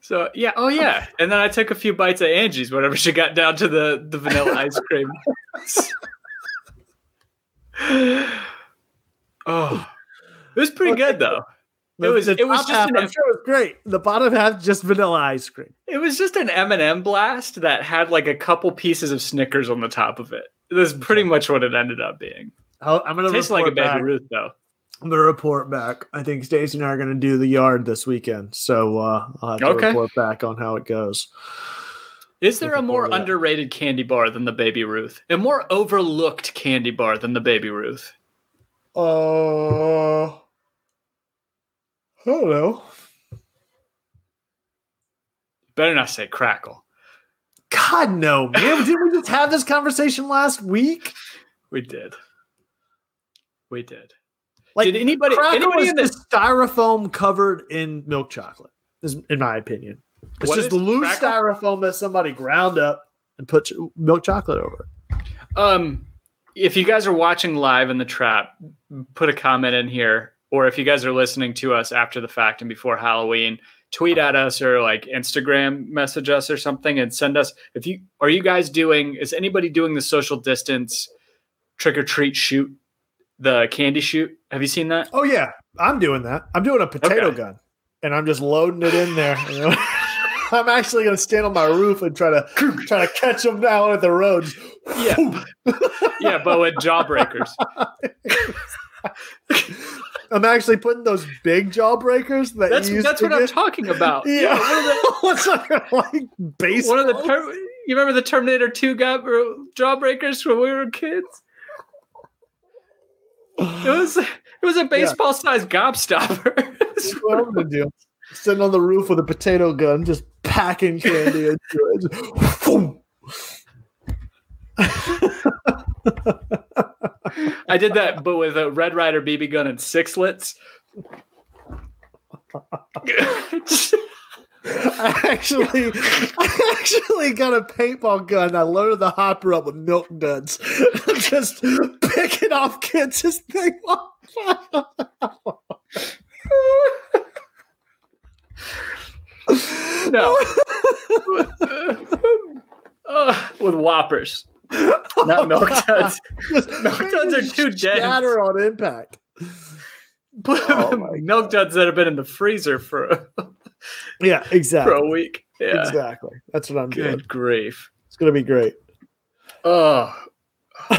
[SPEAKER 1] So yeah, oh yeah, and then I took a few bites of Angie's whenever she got down to the the vanilla ice cream. <laughs> oh, it was pretty good though. It was-
[SPEAKER 3] The
[SPEAKER 1] it was just
[SPEAKER 3] half,
[SPEAKER 1] an-
[SPEAKER 3] I'm sure it was great. The bottom half just vanilla ice cream.
[SPEAKER 1] It was just an M and m blast that had like a couple pieces of Snickers on the top of it. That's pretty much what it ended up being.
[SPEAKER 3] I'll- I'm gonna
[SPEAKER 1] Tastes
[SPEAKER 3] report
[SPEAKER 1] like a baby
[SPEAKER 3] back.
[SPEAKER 1] Ruth though.
[SPEAKER 3] I'm gonna report back. I think Stacy and I are gonna do the yard this weekend, so uh, I'll have to
[SPEAKER 1] Okay.
[SPEAKER 3] report back on how it goes.
[SPEAKER 1] Is there a more
[SPEAKER 3] forward to that.
[SPEAKER 1] underrated candy bar than the Baby Ruth? A more overlooked candy bar than the Baby Ruth?
[SPEAKER 3] Uh, I don't know.
[SPEAKER 1] Better not say Crackle.
[SPEAKER 3] God no, man! Didn't we just have this conversation last week?
[SPEAKER 1] We did. We did.
[SPEAKER 3] Like
[SPEAKER 1] did anybody? Anybody in
[SPEAKER 3] this styrofoam covered in milk chocolate, is in my opinion. It's
[SPEAKER 1] What
[SPEAKER 3] just
[SPEAKER 1] is
[SPEAKER 3] loose
[SPEAKER 1] Crackle?
[SPEAKER 3] styrofoam that somebody ground up and put ch- milk chocolate over.
[SPEAKER 1] Um, if you guys are watching live in the trap, put a comment in here, or if you guys are listening to us after the fact and before Halloween, tweet at us or like Instagram message us or something and send us. If you are you guys doing? Is anybody doing the social distance trick or treat shoot? The candy shoot. Have you seen that?
[SPEAKER 3] Oh yeah, I'm doing that. I'm doing a potato
[SPEAKER 1] Okay.
[SPEAKER 3] gun, and I'm just loading it in there. you <laughs> know? I'm actually going to stand on my roof and try to try to catch them down at the roads.
[SPEAKER 1] Yeah. <laughs> Yeah, but with jawbreakers. <laughs>
[SPEAKER 3] I'm actually putting those big jawbreakers that
[SPEAKER 1] That's that's what I'm talking about.
[SPEAKER 3] Yeah,
[SPEAKER 1] one of the <laughs>
[SPEAKER 3] what's that like base?
[SPEAKER 1] one of the ter- you remember the Terminator 2 got jawbreakers when we were kids? It <sighs> was it was a baseball sized gobstopper. <laughs>
[SPEAKER 3] what I'm gonna do. Sitting on the roof with a potato gun, just packing candy into it. <laughs>
[SPEAKER 1] I did that, but with a Red Ryder BB gun and six lits.
[SPEAKER 3] I actually, I actually got a paintball gun. I loaded the hopper up with milk duds. <laughs> Just picking off kids as they walk by.
[SPEAKER 1] no, <laughs> Uh, with whoppers, not milk duds. Milk duds are too dense.
[SPEAKER 3] Shatter on impact. <laughs> Oh my
[SPEAKER 1] milk duds that have been in the freezer for <laughs>
[SPEAKER 3] Yeah,
[SPEAKER 1] for
[SPEAKER 3] exactly.
[SPEAKER 1] a week. Yeah,
[SPEAKER 3] Exactly. That's what I'm doing.
[SPEAKER 1] good grief.
[SPEAKER 3] It's gonna be great.
[SPEAKER 1] Oh. <laughs>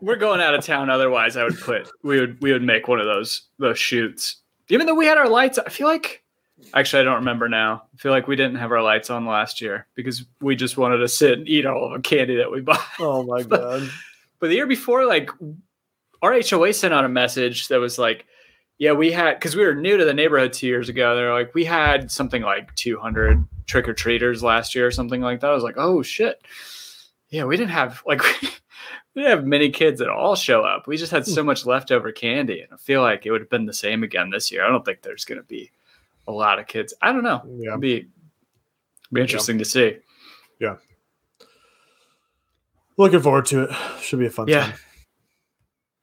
[SPEAKER 1] We're going out of town. Otherwise, I would put we would we would make one of those those shoots. Even though we had our lights, I feel like actually I don't remember now. I feel like we didn't have our lights on last year because we just wanted to sit and eat all of the candy that we bought. <laughs>
[SPEAKER 3] Oh my <laughs> god.
[SPEAKER 1] But the year before, like our HOA sent out a message that was like, yeah, we had because we were new to the neighborhood two years ago. They're like, we had something like 200 trick or treaters last year or something like that. I was like, oh shit, yeah, we didn't have like <laughs> we didn't have many kids at all show up. We just had so hmm. much leftover candy, and I feel like it would have been the same again this year. I don't think there's going to be a lot of kids. I don't know.
[SPEAKER 3] Yeah.
[SPEAKER 1] It'd be be interesting to see. Yeah.
[SPEAKER 3] Looking forward to it. Should be a fun
[SPEAKER 1] Yeah.
[SPEAKER 3] time.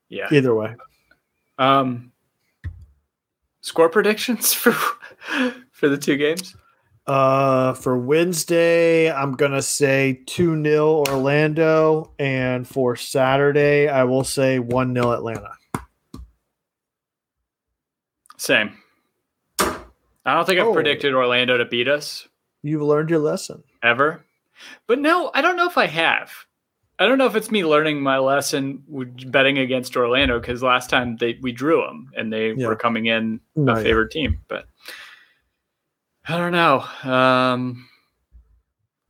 [SPEAKER 1] Yeah.
[SPEAKER 3] Either way.
[SPEAKER 1] Um, score predictions <laughs> for for the two games.
[SPEAKER 3] Uh, for Wednesday, I'm gonna say two 0 Orlando, and for Saturday, I will say one 0 Atlanta.
[SPEAKER 1] Same. I don't think I've
[SPEAKER 3] Oh.
[SPEAKER 1] predicted Orlando to beat us
[SPEAKER 3] You've learned your lesson.
[SPEAKER 1] ever, but no, I don't know if I have. I don't know if it's me learning my lesson betting against Orlando because last time they we drew them and they
[SPEAKER 3] Yeah.
[SPEAKER 1] were coming in
[SPEAKER 3] No,
[SPEAKER 1] a
[SPEAKER 3] yeah.
[SPEAKER 1] favorite team, but I don't know. Um,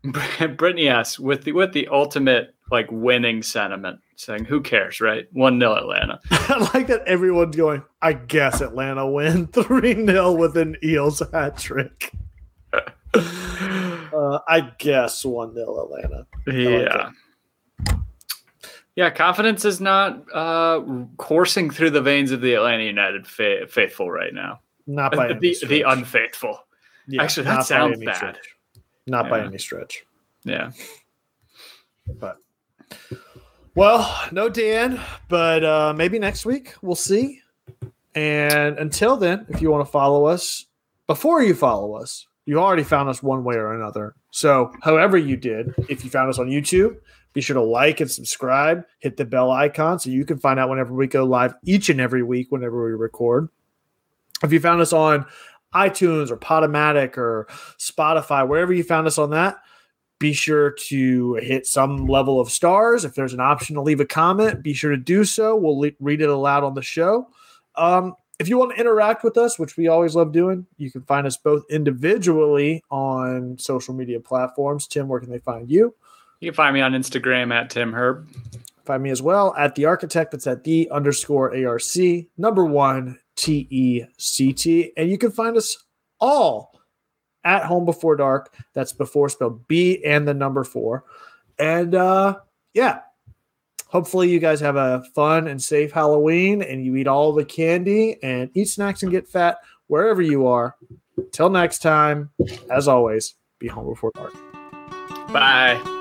[SPEAKER 1] <laughs> Brittany asks with the with the ultimate like winning sentiment, saying, "Who cares, right? One 0 Atlanta." <laughs>
[SPEAKER 3] I like that everyone's going, I guess Atlanta win <laughs> 3 0 with an Eels hat trick. <laughs> Uh, I guess 1 0 Atlanta.
[SPEAKER 1] Yeah. Yeah, confidence is not uh, coursing through the veins of the Atlanta United fa- faithful right now.
[SPEAKER 3] Not by
[SPEAKER 1] the,
[SPEAKER 3] any
[SPEAKER 1] the,
[SPEAKER 3] stretch.
[SPEAKER 1] the unfaithful.
[SPEAKER 3] Yeah,
[SPEAKER 1] Actually, that
[SPEAKER 3] not by
[SPEAKER 1] sounds
[SPEAKER 3] any
[SPEAKER 1] bad.
[SPEAKER 3] stretch. Not by
[SPEAKER 1] Yeah.
[SPEAKER 3] any stretch.
[SPEAKER 1] Yeah.
[SPEAKER 3] But well, no Dan, but uh, maybe next week we'll see. And until then, if you want to follow us, before you follow us, you already found us one way or another. So, however you did, if you found us on YouTube, be sure to like and subscribe, hit the bell icon so you can find out whenever we go live each and every week whenever we record. If you found us on iTunes or Podomatic or Spotify, wherever you found us on that, be sure to hit some level of stars. If there's an option to leave a comment, be sure to do so. We'll le- read it aloud on the show. Um, if you want to interact with us, which we always love doing, you can find us both individually on social media platforms. Tim, where can they find you?
[SPEAKER 1] You can find me on Instagram at Tim Herb.
[SPEAKER 3] Find me as well at the architect. That's at the underscore ARC number one T E C T. And you can find us all at home before dark. That's before spelled B and the number four. And uh yeah. Hopefully you guys have a fun and safe Halloween and you eat all the candy and eat snacks and get fat wherever you are. Till next time, as always, be home before dark.
[SPEAKER 1] Bye.